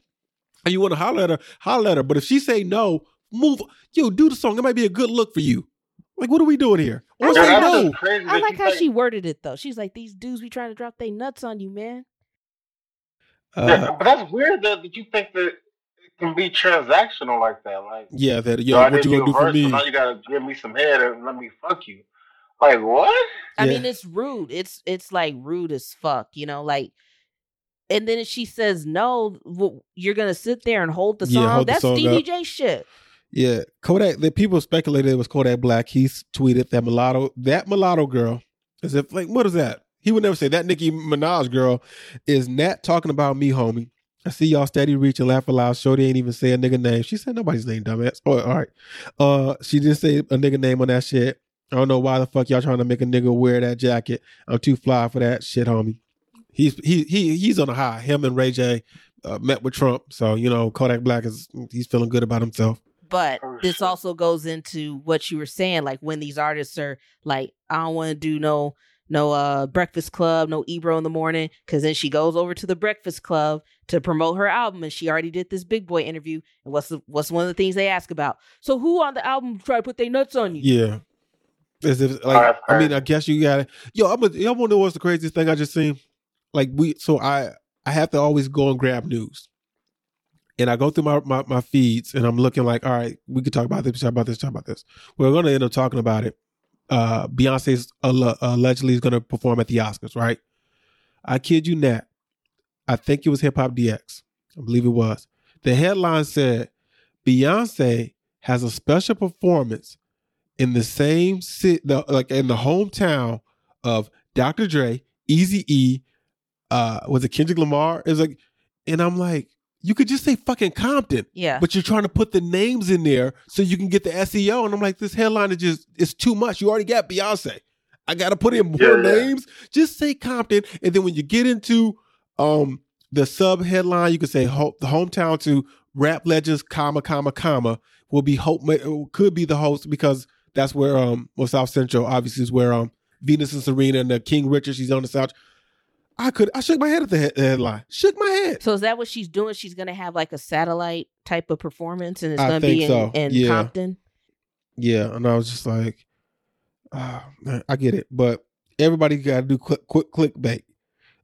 And you want to holler at her, holler at her. But if she say no, move. Yo, do the song. It might be a good look for you. Like what are we doing here? Or I say like no. I like how think- she worded it though. She's like, "These dudes be trying to drop their nuts on you, man." Uh, yeah, but that's weird that, that you think that it can be transactional like that. Like, yeah, that yo, yo, I what did you gonna do for me? so Now you gotta give me some head and let me fuck you. Like what? I Yeah. mean, it's rude. It's it's like rude as fuck, you know. Like, and then she says no, well, you're gonna sit there and hold the Yeah, song. hold the That's song Stevie up. J shit. Yeah, Kodak. The people speculated it was Kodak Black. He tweeted that mulatto, that mulatto girl, as if like, what is that? He would never say that. Nicki Minaj girl is Nat talking about me, homie. I see y'all steady reach and laugh aloud. Shorty ain't even say a nigga name. She said nobody's name, dumbass. Oh, all right. Uh, she didn't say a nigga name on that shit. I don't know why the fuck y'all trying to make a nigga wear that jacket. I'm too fly for that shit, homie. He's he he he's on a high. Him and Ray J uh, met with Trump, so you know Kodak Black is he's feeling good about himself. But this also goes into what you were saying, like when these artists are like, I don't want to do no no uh Breakfast Club, no Ebro in the morning, because then she goes over to the Breakfast Club to promote her album, and she already did this Big Boy interview. And what's the, what's one of the things they ask about? So who on the album try to put their nuts on you? Yeah. As if like I mean. I guess you got it. Yo, I'm a, y'all wanna know what's the craziest thing I just seen? Like we so I I have to always go and grab news. And I go through my, my, my feeds and I'm looking like, all right, we could talk about this, talk about this, talk about this. We're gonna end up talking about it. Uh Beyonce's alle- allegedly is gonna perform at the Oscars, right? I kid you not. I think it was Hip Hop DX. I believe it was. The headline said Beyonce has a special performance in the same city, the, like in the hometown of Dr. Dre, Easy E, uh, was it Kendrick Lamar? It was like, and I'm like, you could just say fucking Compton, Yeah. but you're trying to put the names in there so you can get the SEO. And I'm like, this headline is just it's too much. You already got Beyonce. I gotta put in more Yeah, yeah. names. Just say Compton, and then when you get into um the sub headline, you can say ho- the hometown to rap legends, comma comma comma will be hope could be the host because that's where um well South Central obviously is where um Venus and Serena and the King Richard she's on the South. I could I shook my head at the, head, the headline. Shook my head. So is that what she's doing? She's gonna have like a satellite type of performance, and it's I gonna think be in, so. in Yeah. Compton. Yeah, and I was just like, ah, man, I get it, but everybody got to do quick, quick clickbait.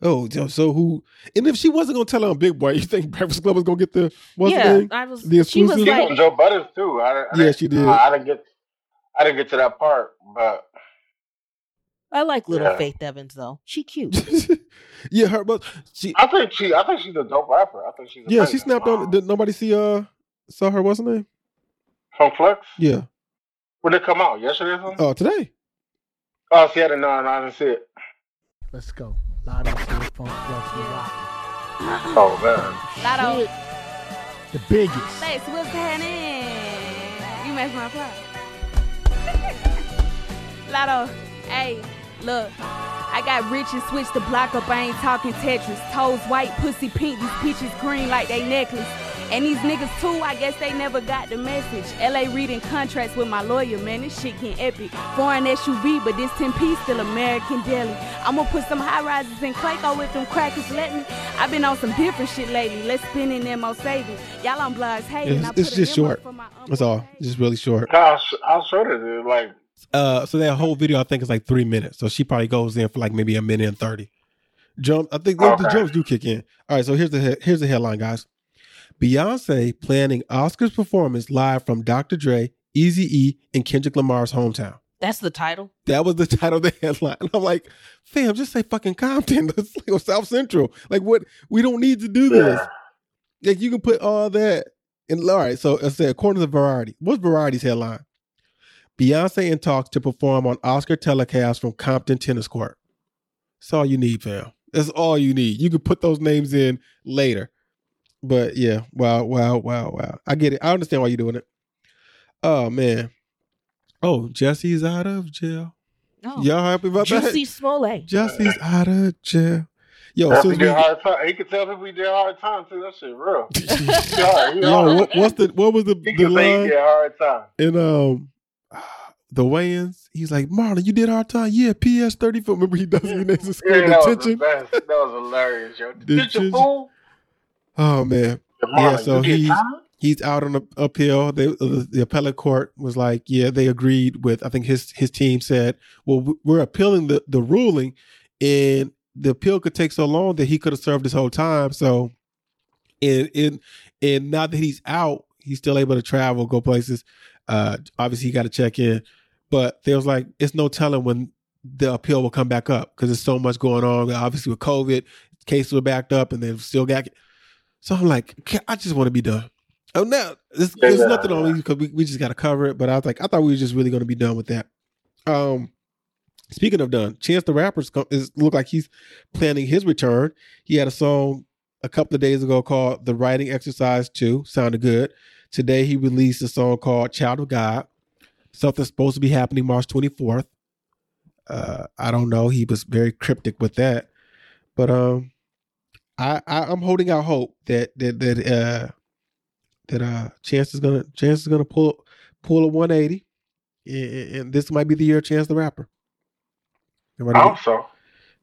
Oh, so- so who? And if she wasn't gonna tell her on Big Boy, you think Breakfast Club was gonna get the what's yeah, the name? I was. The she was like, on Joe Butters too. I, I Yeah, she did. I, I didn't get. I didn't get to that part, but I like little Yeah. Faith Evans though. She cute. yeah, her but she I think she. I think she's a dope rapper. I think she's. yeah, she amazing. snapped on did nobody see uh saw her what's her name? From Flex. Yeah. When did it come out? Yesterday or something? Oh today. Oh, see, I didn't know. No, I didn't see it. Let's go. Lotto Swift Funk Flex we rock. Oh man. Lotto. The biggest. Face, what's happening? You messed my plot. Lotto, hey, look. I got rich and switched the block up. I ain't talking Tetris. Toes white, pussy pink. These bitches green like they necklace. And these niggas too, I guess they never got the message. LA reading contracts with my lawyer, man. This shit getting epic. Foreign SUV, but this 10 piece still American deli. I'ma put some high rises in Clayco with them crackers. Let me. I've been on some different shit lately. Let's spin in them more savings. Y'all on blogs hating. I It's, it's put a just memo short. for my That's all. Just really short. How, sh- how short is it? Like, Uh, so that whole video I think is like three minutes. So she probably goes in for like maybe a minute and thirty. Jump. I think the, the Okay. jumps do kick in. All right. So here's the here's the headline, guys. Beyonce planning Oscars performance live from Dr. Dre, Easy E, and Kendrick Lamar's hometown. That's the title. That was the title of the headline. I'm like, fam, just say fucking Compton. Let's or South Central. Like what? We don't need to do this. Like you can put all that. And all right, so I said, according to Variety, what's Variety's headline? Beyonce in talks to perform on Oscar telecast from Compton Tennis Court. That's all you need, fam. That's all you need. You can put those names in later. But yeah, wow, wow, wow, wow. I get it. I understand why you're doing it. Oh man. Oh, Jesse's out of jail. Oh. Y'all happy about that? Jussie Smollett. Jesse's out of jail. Yo, Yo, so he did hard time. He could tell people he did hard time too. That shit real. Yeah, Yo, what, what's the what was the, He the could say he line did hard time. in um the Wayans? He's like, Marlon, you did hard time. Yeah, PS thirty four. Remember he does names the school Yeah, that was the detention. best. That was hilarious, yo. Detention. Fool. Oh man, Marlon, yeah. So he's time? he's out on the uphill. They, uh, the, the appellate court was like, yeah, they agreed with. I think his his team said, well, we're appealing the the ruling, and the appeal could take so long that he could have served this whole time. So, and and and now that he's out, he's still able to travel, go places. Uh, obviously, he got to check in, but there was like, it's no telling when the appeal will come back up because there's so much going on. Obviously, with COVID, cases were backed up, and they've still got. So I'm like, I just want to be done. Oh no, there's, there's Yeah. nothing on me because we, we just got to cover it. But I was like, I thought we were just really going to be done with that. Um, speaking of done, Chance the Rapper is look like he's planning his return. He had a song a couple of days ago called "The Writing Exercise 2." Sounded good. Today he released a song called "Child of God." Something's supposed to be happening March 24th. Uh, I don't know. He was very cryptic with that, but um, I, I I'm holding out hope that that that uh that uh Chance is gonna Chance is gonna pull pull a 180, and, and this might be the year of Chance the Rapper. Nobody, I hope so.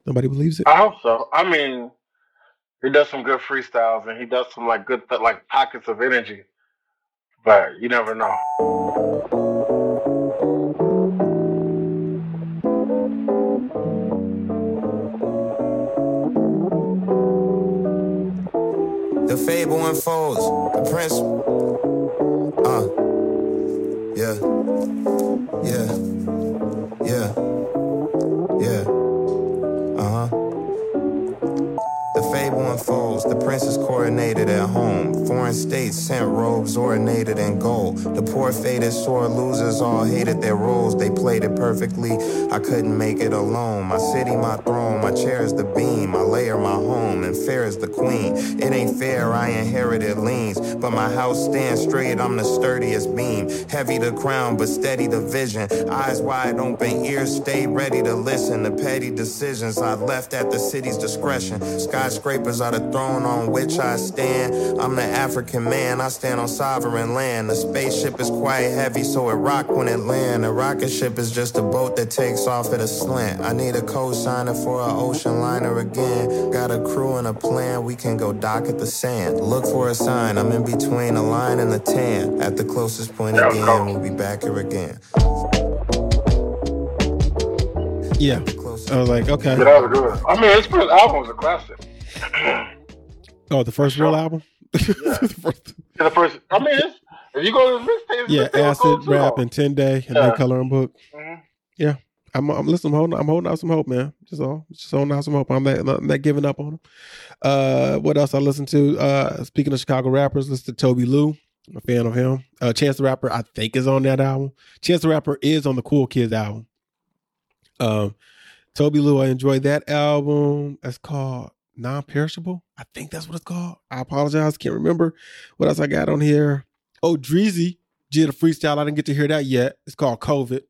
nobody believes it. I hope so. I mean, he does some good freestyles and he does some like good like pockets of energy, but you never know. The fable unfolds. The prince. Uh. Yeah. Yeah. Yeah. Yeah. Unfolds. The prince is coronated at home. Foreign states sent robes ornated in gold. The poor fated sore losers all hated their roles. They played it perfectly. I couldn't make it alone. My city, my throne. My chair is the beam. My layer, my home. And fair is the queen. It ain't fair. I inherited leans. But my house stands straight. I'm the sturdiest beam. Heavy the crown, but steady the vision. Eyes wide open, ears stay ready to listen. The petty decisions I left at the city's discretion. Skyscrapers are the throne on which I stand. I'm the African man, I stand on sovereign land. The spaceship is quite heavy, so it rock when it land. A rocket ship is just a boat that takes off at a slant. I need a co-signer for an ocean liner again. Got a crew and a plan, we can go dock at the sand. Look for a sign, I'm in between a line and a tan. At the closest point again, we'll be back here again. Yeah, I was like, okay. Yeah, that was good. I mean, his first album was a classic. Oh, the first real album. Yeah, the first. I mean, it's, if you go to his mixtape, Yeah, acid rap and ten day and Yeah. then coloring book. Mhm. Yeah, I'm, I'm listen. I'm holding, I'm holding out some hope, man. Just all, just holding out some hope. I'm not, I'm not giving up on them. Uh, what else I listen to? Uh, speaking of Chicago rappers, listen to Tobi Lou. I'm a fan of him. Uh, Chance the Rapper, I think, is on that album. Chance the Rapper is on the Cool Kids album. Um, Tobi Lou, I enjoyed that album. That's called Non-Perishable. I think that's what it's called. I apologize, can't remember what else I got on here. Oh, Dreezy did a freestyle. I didn't get to hear that yet. It's called COVID.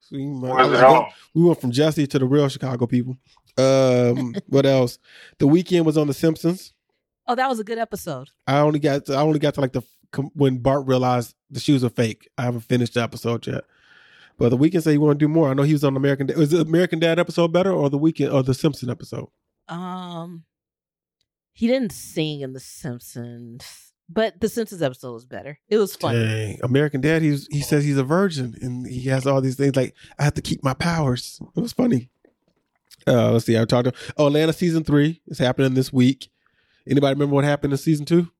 So you might- Where's it go- we went from Jesse to the real Chicago people. Um, what else? The Weeknd was on The Simpsons. Oh, that was a good episode. I only got to, I only got to like the when Bart realized the shoes are fake. I haven't finished the episode yet. But the Weeknd said he want to do more. I know he was on American. Dad. Was the American Dad episode better or the Weeknd or the Simpson episode? Um, he didn't sing in The Simpsons, but The Simpsons episode was better. It was funny. Dang, American Dad. He's he says he's a virgin and he has all these things like I have to keep my powers. It was funny. Uh, let's see. I talked to oh, Atlanta season three is happening this week. Anybody remember what happened in season two?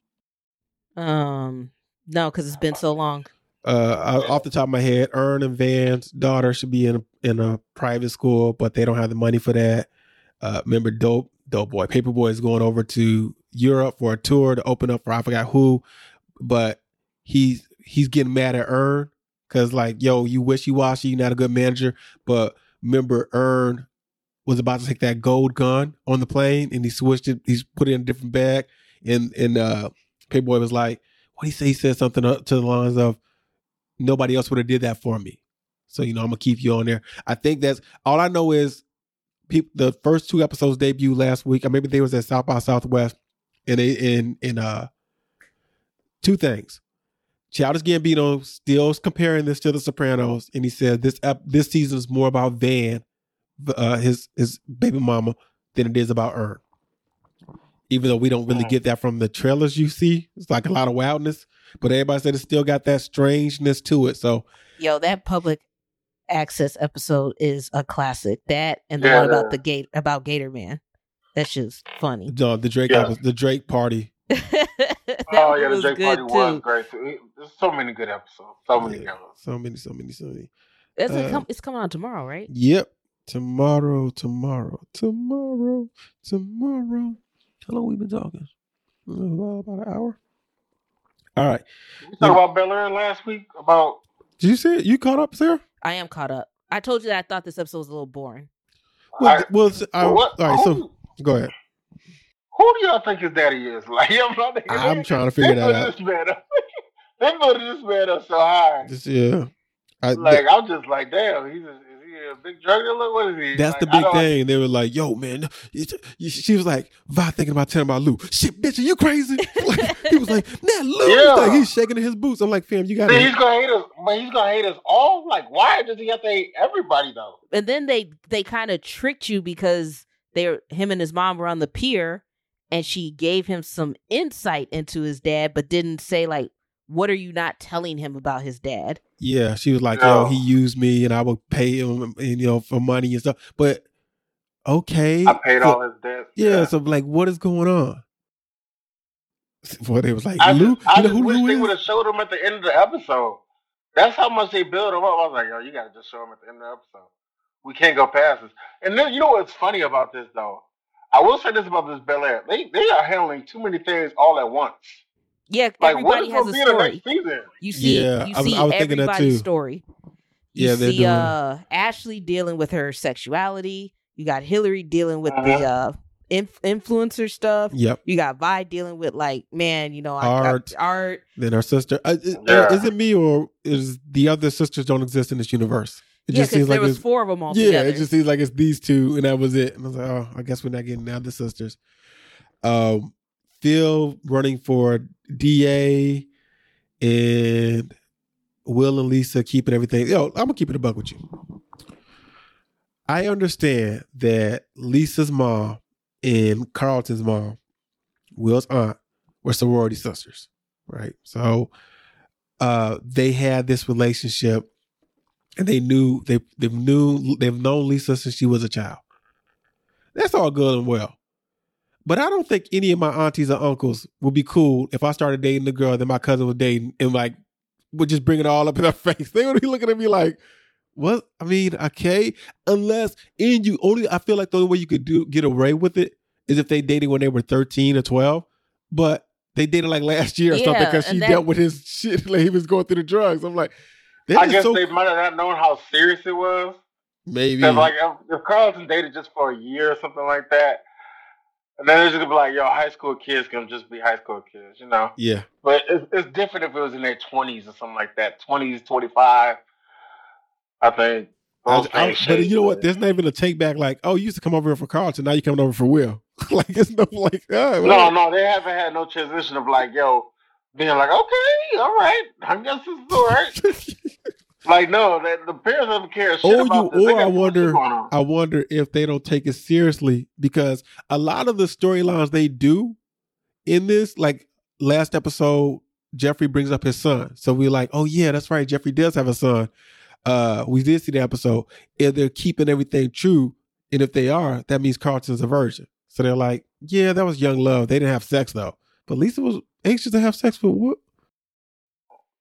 Um, no, because it's been so long. uh, off the top of my head, Earn and Van's daughter should be in a, in a private school, but they don't have the money for that. Uh, remember, dope dope boy, Paper Boi is going over to Europe for a tour to open up for I forgot who, but he's he's getting mad at Earn because like, yo, you wishy washy, you're not a good manager. But remember, Earn was about to take that gold gun on the plane, and he switched it. He's put it in a different bag, and and uh, Paper Boi was like, what he say? He said something to the lines of nobody else would have did that for me. So you know, I'm gonna keep you on there. I think that's all I know is people. The first two episodes debuted last week, or maybe they was at South by Southwest, and they in in uh two things. Childish Gambino still is comparing this to The Sopranos, and he said this ep- this season is more about Van, uh, his his baby mama, than it is about Earn. Even though we don't really get that from the trailers you see, it's like a lot of wildness. But everybody said it still got that strangeness to it. So Yo, that public access episode is a classic. That and the Yeah. one about the gate about Gator Man. That's just funny. John, the Drake Yeah. episode- the Drake party. oh yeah, the Drake good, party was great too. There's so many good episodes. So many good episodes. So many, so many, so many. It's, Uh, come, it's coming on tomorrow, right? Yep. Tomorrow, tomorrow, tomorrow, tomorrow. How long we been talking? About an hour. All right. We talked about Bel Air last week about Did you see it? You caught up, Sarah? I am caught up. I told you that I thought this episode was a little boring. Well, well, s- I- um, what- all right. So go ahead. who do y'all think his daddy is? Like I'm, not, I'm trying to figure they that put out. This man up. they put this man up so high. Just, yeah. I, Like I'm just like, damn, he's a, is a big drug dealer? What is he? That's Like, the big thing. They were like, "Yo, man," she was like, "Vi thinking about telling about Lou." Shit, bitch, are you crazy? Like, he was like, "Nah, Lou." He's, like, he's shaking in his boots. I'm like, "Fam, you got See, he's gonna hate us, but he's gonna hate us all. Like, why does he have to hate everybody though? And then they they kind of tricked you because they him and his mom were on the pier, and she gave him some insight into his dad, but didn't say like, "What are you not telling him about his dad?" Yeah, she was like, No. "Yo, he used me, and I would pay him, and, you know, for money and stuff." But okay, I paid so- all his debts. Yeah, so like, what is going on? Well, they was like, I Lou, just, I you know just who wish Lou they would have showed him at the end of the episode. That's how much they build him up. I was like, yo, you gotta just show him at the end of the episode. We can't go past this. And then you know what's funny about this though? I will say this about this Bel Air. They they are handling too many things all at once. Yeah, Like everybody is has a be the story. next season? You see, Yeah, you I was- see I was thinking that everybody's too. story. You Yeah, they're see doing- uh Ashley dealing with her sexuality. You got Hilary dealing with Uh-huh. the uh inf- influencer stuff. Yep. You got Vi dealing with like, man, you know, Art. I, art. Then her sister. Uh, is, Yeah. is it me or is the other sisters don't exist in this universe? It Yeah, because there was four of them all Yeah, together. it just seems like it's these two, and that was it. And I was like, oh, I guess we're not getting the other sisters. Um, Phil running for DA, and Will and Lisa keeping everything. Yo, I'm gonna keep it a buck with you. I understand that Lisa's mom and Carlton's mom, Will's aunt, were sorority sisters, right? So uh they had this relationship and they knew they they knew they've known Lisa since she was a child. That's all good and well. But I don't think any of my aunties or uncles would be cool if I started dating the girl that my cousin was dating and like would just bring it all up in her face. They would be looking at me like, What I mean, okay, unless in you only I feel like the only way you could do get away with it is if they dated when they were thirteen or twelve, but they dated like last year or something because she that- dealt with his shit like he was going through the drugs. I'm like, that I is guess so they might have not known how serious it was. maybe like if, if Carlton dated just for a year or something like that, and then it's just gonna be like, yo, high school kids can just be high school kids, you know. yeah. But it's, it's different if it was in their twenties or something like that, twenties, twenty five. I think. I- I- but you know what? There's not even a take back like, oh, you used to come over here for Carlton, now you're coming over for Will. like it's no like, oh, No, no, they haven't had no transition of like, yo, being like, okay, all right, I guess it's all right. like, no, that the parents don't care shit or you, about this. Or I wonder. I wonder if they don't take it seriously because a lot of the storylines they do in this, like last episode, Jeffrey brings up his son, so we're like, oh yeah, that's right, Jeffrey does have a son. Uh, we did see the episode. If they're keeping everything true, and if they are, that means Carlton's a virgin. So they're like, yeah, that was young love. They didn't have sex though, but Lisa was anxious to have sex with what?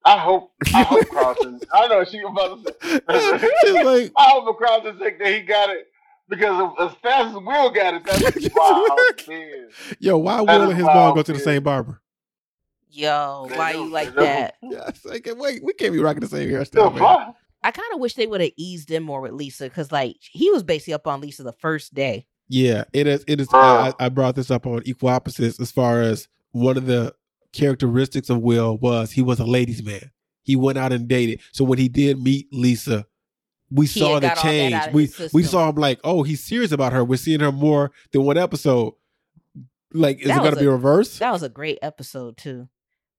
I hope, I hope Carlton. I know she about to say. She's like, I hope Carlton think that he got it because as fast as Will got it, that's wild. man. Yo, why That Will and his mom go to the same barber? Yo, why do, you like that? Yes, I can wait. We can't be rocking the same Still hairstyle, man. fly. I kind of wish they would have eased in more with Lisa because, like, he was basically up on Lisa the first day. Yeah, it is. It is. Bruh. I, I brought this up on Equal Opposites as far as one of the characteristics of Will was he was a ladies' man. He went out and dated. So when he did meet Lisa, we He saw the got all that change. We we saw him like, oh, he's serious about her. We're seeing her more than one episode. Like, is That it going to be reversed? That was a great episode too,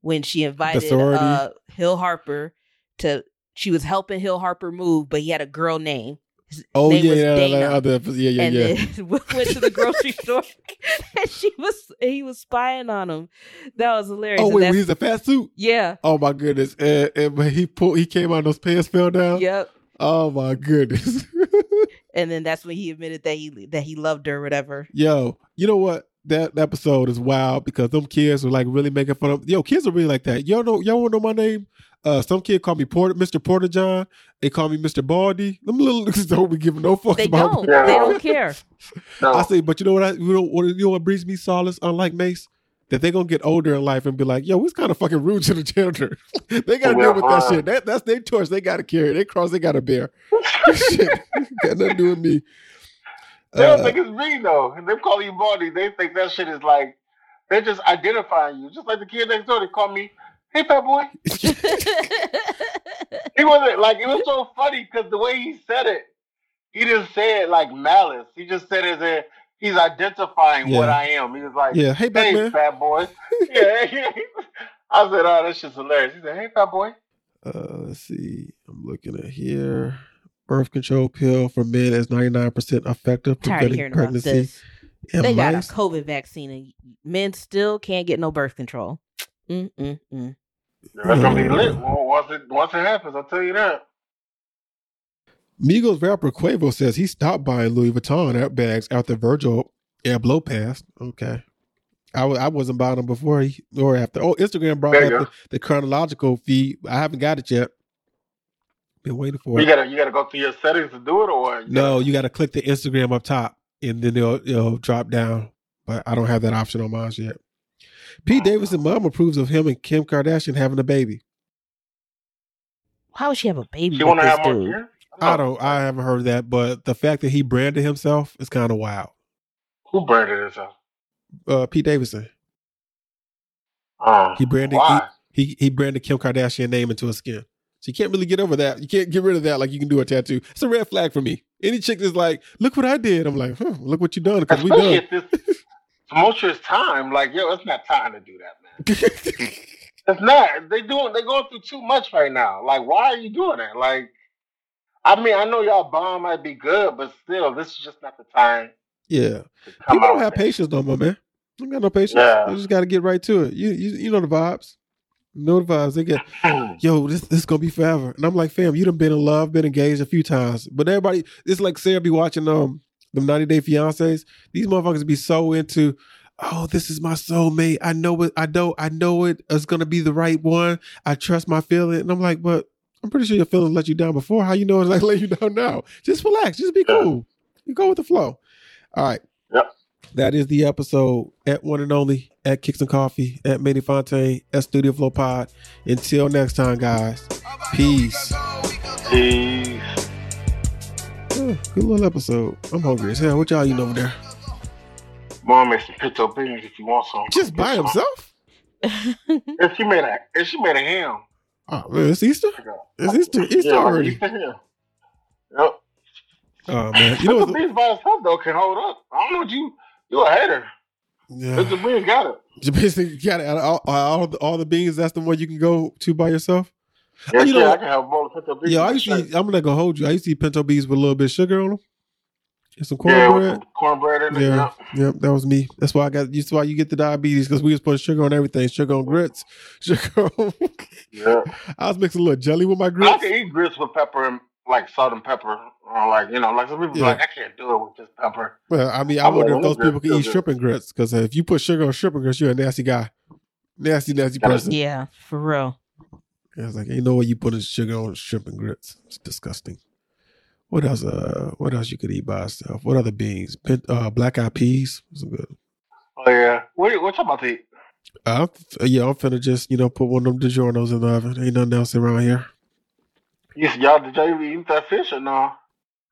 when she invited uh, Hill Harper to. She was helping Hill Harper move, but he had a girl name. Oh yeah, Dana. other yeah, yeah, and yeah. then went to the grocery store, and she was he was spying on him. That was hilarious. oh wait, he's a fat suit. yeah, Oh my goodness! And, and when he pulled, he came out, those pants fell down. yep. Oh my goodness. And then that's when he admitted that he that he loved her, or whatever. Yo, you know what? That episode is wild because them kids were like really making fun of. Yo, kids are really like that. Y'all know, y'all want to know my name? Uh, some kid called me Porter, Mr. Porter John. They call me Mr. Baldy. Them little niggas don't be giving no fucks They about don't. me. Yeah. They don't care. No. I say, but you know what? I you know what? You know what brings me solace? Unlike Mace, that they gonna get older in life and be like, yo, it's kind of fucking rude to the janitor. they gotta deal with that shit. That that's their torch. They gotta carry. They cross. They gotta bear. shit, got nothing to do with me. They don't Uh, think it's me though. And they call you Baldy. They think that shit is like they're just identifying you. Just like the kid next door, they call me, "Hey, fat boy." He wasn't like it was so funny because the way he said it, he didn't say it like malice. He just said it as a he's identifying what I am. He was like, Yeah, hey, "Hey, Batman." fat boy." yeah. I said, "Oh, that's just hilarious." He said, "Hey, fat boy." Uh, let's see. I'm looking at here. Birth control pill for men is 99% effective preventing pregnancy. this. in They got a. COVID vaccine, and men still can't get no birth control. Mm mm mm. That's gonna be lit mm. well, once it once it happens. I'll tell you that. Migos rapper Quavo says he stopped buying Louis Vuitton bags after Virgil Abloh passed. Okay. I w- I wasn't buying them before he, or after. Oh, Instagram brought you go. the, the chronological feed. I haven't got it yet. Been waiting for You it. gotta you gotta go through your settings to do it, or you No, you got to click the Instagram up top, and then it'll, it'll drop down. But I don't have that option on mine yet. Pete Davidson mom approves of him and Kim Kardashian having a baby. How would she have a baby You with want to this have more dude? kids? I don't. I haven't heard that, but the fact that he branded himself is kind of wild. Who branded himself? Uh, Pete Davidson. Oh, He branded why? he, he he branded Kim Kardashian name into his skin. So you can't really get over that. You can't get rid of that like you can do a tattoo. It's a red flag for me. Any chick that's like, look what I did. I'm like, huh, look what you done because we done. at this tumultuous time. Like, yo, it's not time to do that, man. It's not. They doing. They going through too much right now. Like, why are you doing that? Like, I mean, I know y'all bomb might be good, but still, this is just not the time yeah. People don't have patience no more, man. They got no patience. Yeah. Just got to get right to it. You, you you know the vibes. You know the vibes. They get, yo, this this is gonna be forever. And I'm like, fam, you done been in love, been engaged a few times, but everybody, it's like Sarah be watching um the 90 Day Fiancés. These motherfuckers be so into. Oh, this is my soulmate. I know it. I know. I know it is gonna be the right one. I trust my feeling. And I'm like, but I'm pretty sure your feelings let you down before. How you know it's like let you down now? Just relax. Just be cool. You go with the flow. All right. Yep. That is the episode at one and only at Kicks and Coffee at Manny Fontaine at Studio Flow Pod. Until next time, guys. Peace. Peace. Good little episode. I'm hungry as hell. What y'all eating over there? Mom makes some pinto beans if you want some. Just by himself? If she made a, if she made a ham. Oh man, it's Easter. It's Easter. Easter yeah, already. Easter ham. Yep. Oh man, you know what? beans by itself though can hold up. I don't know what you you a hater. Yeah. Pinto beans got it. You basically got it. Out of all, all, the, all the beans, that's the one you can go to by yourself. Yeah, Oh, you know yeah, I can have a bowl of pinto beans. Yeah, I used to. Eat, I'm not gonna hold you. I used to eat pinto beans with a little bit of sugar on them and some Yeah, with cornbread. some cornbread in it. Yeah, Yeah. yeah, that was me. That's why I got. That's why you get the diabetes because we was putting sugar on everything. Sugar on grits. Sugar. On, Yeah. I was mixing a little jelly with my grits. I can eat grits with pepper and like salt and pepper. Or like you know, like some people be Yeah. like I can't do it with just pepper. Well, I mean, I I'm wonder if those people can eat feel shrimp and grits because if you put sugar on shrimp and grits, you're a nasty guy, nasty, nasty person. Yeah, for real. Yeah, it's like ain't no way you putting sugar on shrimp and grits. It's disgusting. What else? Uh, what else you could eat by itself? What other beans? Pin, uh, black eyed peas. Good. Oh yeah. What what you about to eat? Uh, yeah, I'm finna just you know put one of them DiGiorno's in the oven. Ain't nothing else around here. Yes, y'all did y'all even eat that fish or no?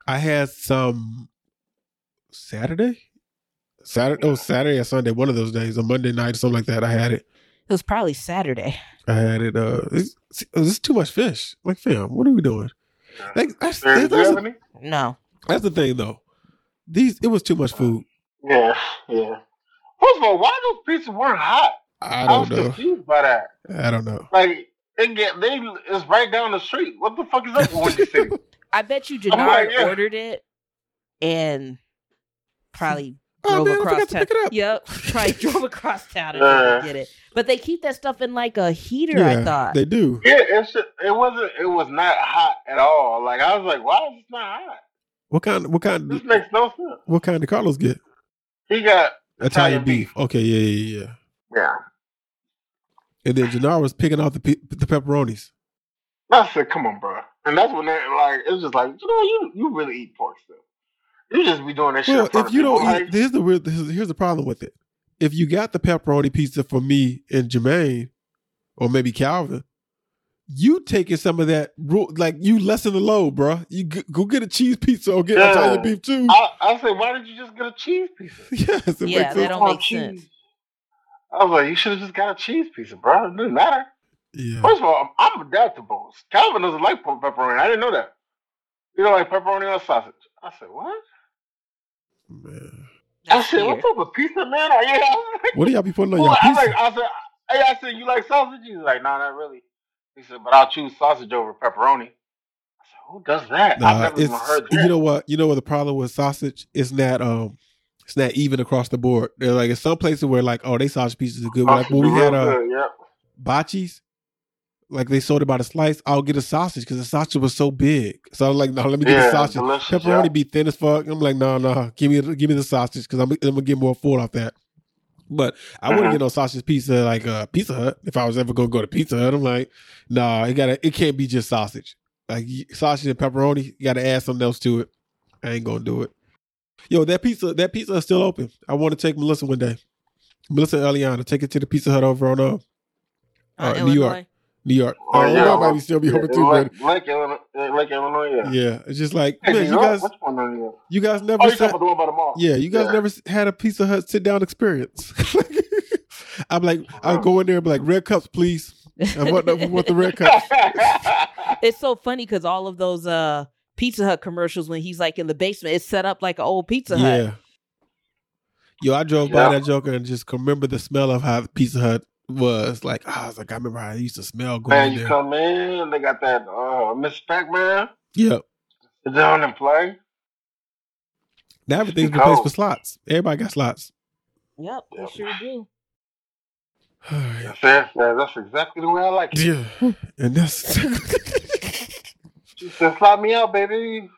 I had some Saturday, Saturday. Oh, Saturday or Sunday. One of those days, a Monday night something like that. I had it. It was probably Saturday. I had it. Uh, it's, it's too much fish. Like, fam, what are we doing? Like, that's, Sarah, that's, do you have that's, any? No. that's the thing, though. These it was too much food. Yeah, yeah. First of all, why those pizzas weren't hot? I I was don't know. confused by that. I don't know. Like they get they it's right down the street. What the fuck is up with Windy City? I bet you I'm like, yeah. ordered it and probably Oh, drove man, I across forgot to town. pick it up. Yep, probably drove across town and Yeah. Uh. didn't get it. But they keep that stuff in like a heater. I thought. they do. Yeah, it's just, it wasn't it was not hot at all. Like I was like, why is this not hot? What kind? What kind? This makes no sense. What kind did Carlos get? He got Italian, Italian beef. Okay, yeah, yeah, yeah. yeah. And then Jannar was picking out the pe- the pepperonis. I said, come on, bro. And that's when they like it was just like, you know, you you really eat pork still. You just be doing that shit. Well, if you don't eat, here's the real. Here's, here's the problem with it. If you got the pepperoni pizza for me and Jermaine, or maybe Calvin, you taking some of that. Like you lessen the load, bro. You g- go get a cheese pizza or get Yeah. Italian beef too. I, I said, why did you just get a cheese pizza? yes, it Yeah, makes that sense. don't make cheese. sense. I was like, you should have just got a cheese pizza, bro. It doesn't matter. Yeah. First of all, I'm, I'm adaptable. Calvin doesn't like pepperoni. I didn't know that. You don't like pepperoni or sausage? I said, what? Man. I That's said, weird. what type of pizza, man? Are you? I was like, What do y'all be putting on Well, your I, pizza? like, I said, hey, I said, you like sausage? He's like, nah, not really. He said, but I'll choose sausage over pepperoni. I said, who does that? I've never even heard that. you know what you know what the problem with sausage is not um it's not even across the board. They're like in some places where like oh they sausage pieces are good. Like when we had uh good, yep. bocce's, like they sold it by the slice. I'll get a sausage because the sausage was so big. So I'm like, no, let me get Yeah, the sausage. Pepperoni yeah. be thin as fuck. I'm like, no, no, give me give me the sausage because I'm, I'm gonna get more full off that. But I wouldn't Mhm. get no sausage pizza like uh, Pizza Hut if I was ever gonna go to Pizza Hut. I'm like, nah, it gotta it can't be just sausage. Like sausage and pepperoni, you gotta add something else to it. I ain't gonna do it. Yo, that pizza that pizza is still open. I want to take Melissa one day. Melissa and Eliana, take it to the Pizza Hut over on uh, uh, New York. New York. Oh, Uh, yeah, Illinois might be still be yeah, open too, Lake, but Lake, Illinois, Lake Illinois, yeah. yeah, it's just like Hey, man, New you York? guys, Which one are you? you guys never Oh, you sat, about the by the mall? yeah, you guys Yeah. never had a Pizza Hut sit down experience. I'm like, I'll go in there and be like, red cups, please. I want, the- I want the red cups. It's so funny because all of those uh Pizza Hut commercials when he's like in the basement, it's set up like an old Pizza Hut. Yeah. Yo, I drove by that Joker and just remember the smell of how Pizza Hut was. Like, I was like, I remember how it used to smell going Man, you there. come in, they got that uh, Miss Pac-Man. Yeah. Sit down and play. Now everything's Go. replaced with slots. Everybody got slots. Yep, they sure do. That's it. Yeah, that's exactly the way I like it. Yeah. And that's She said, "Slap me out, baby."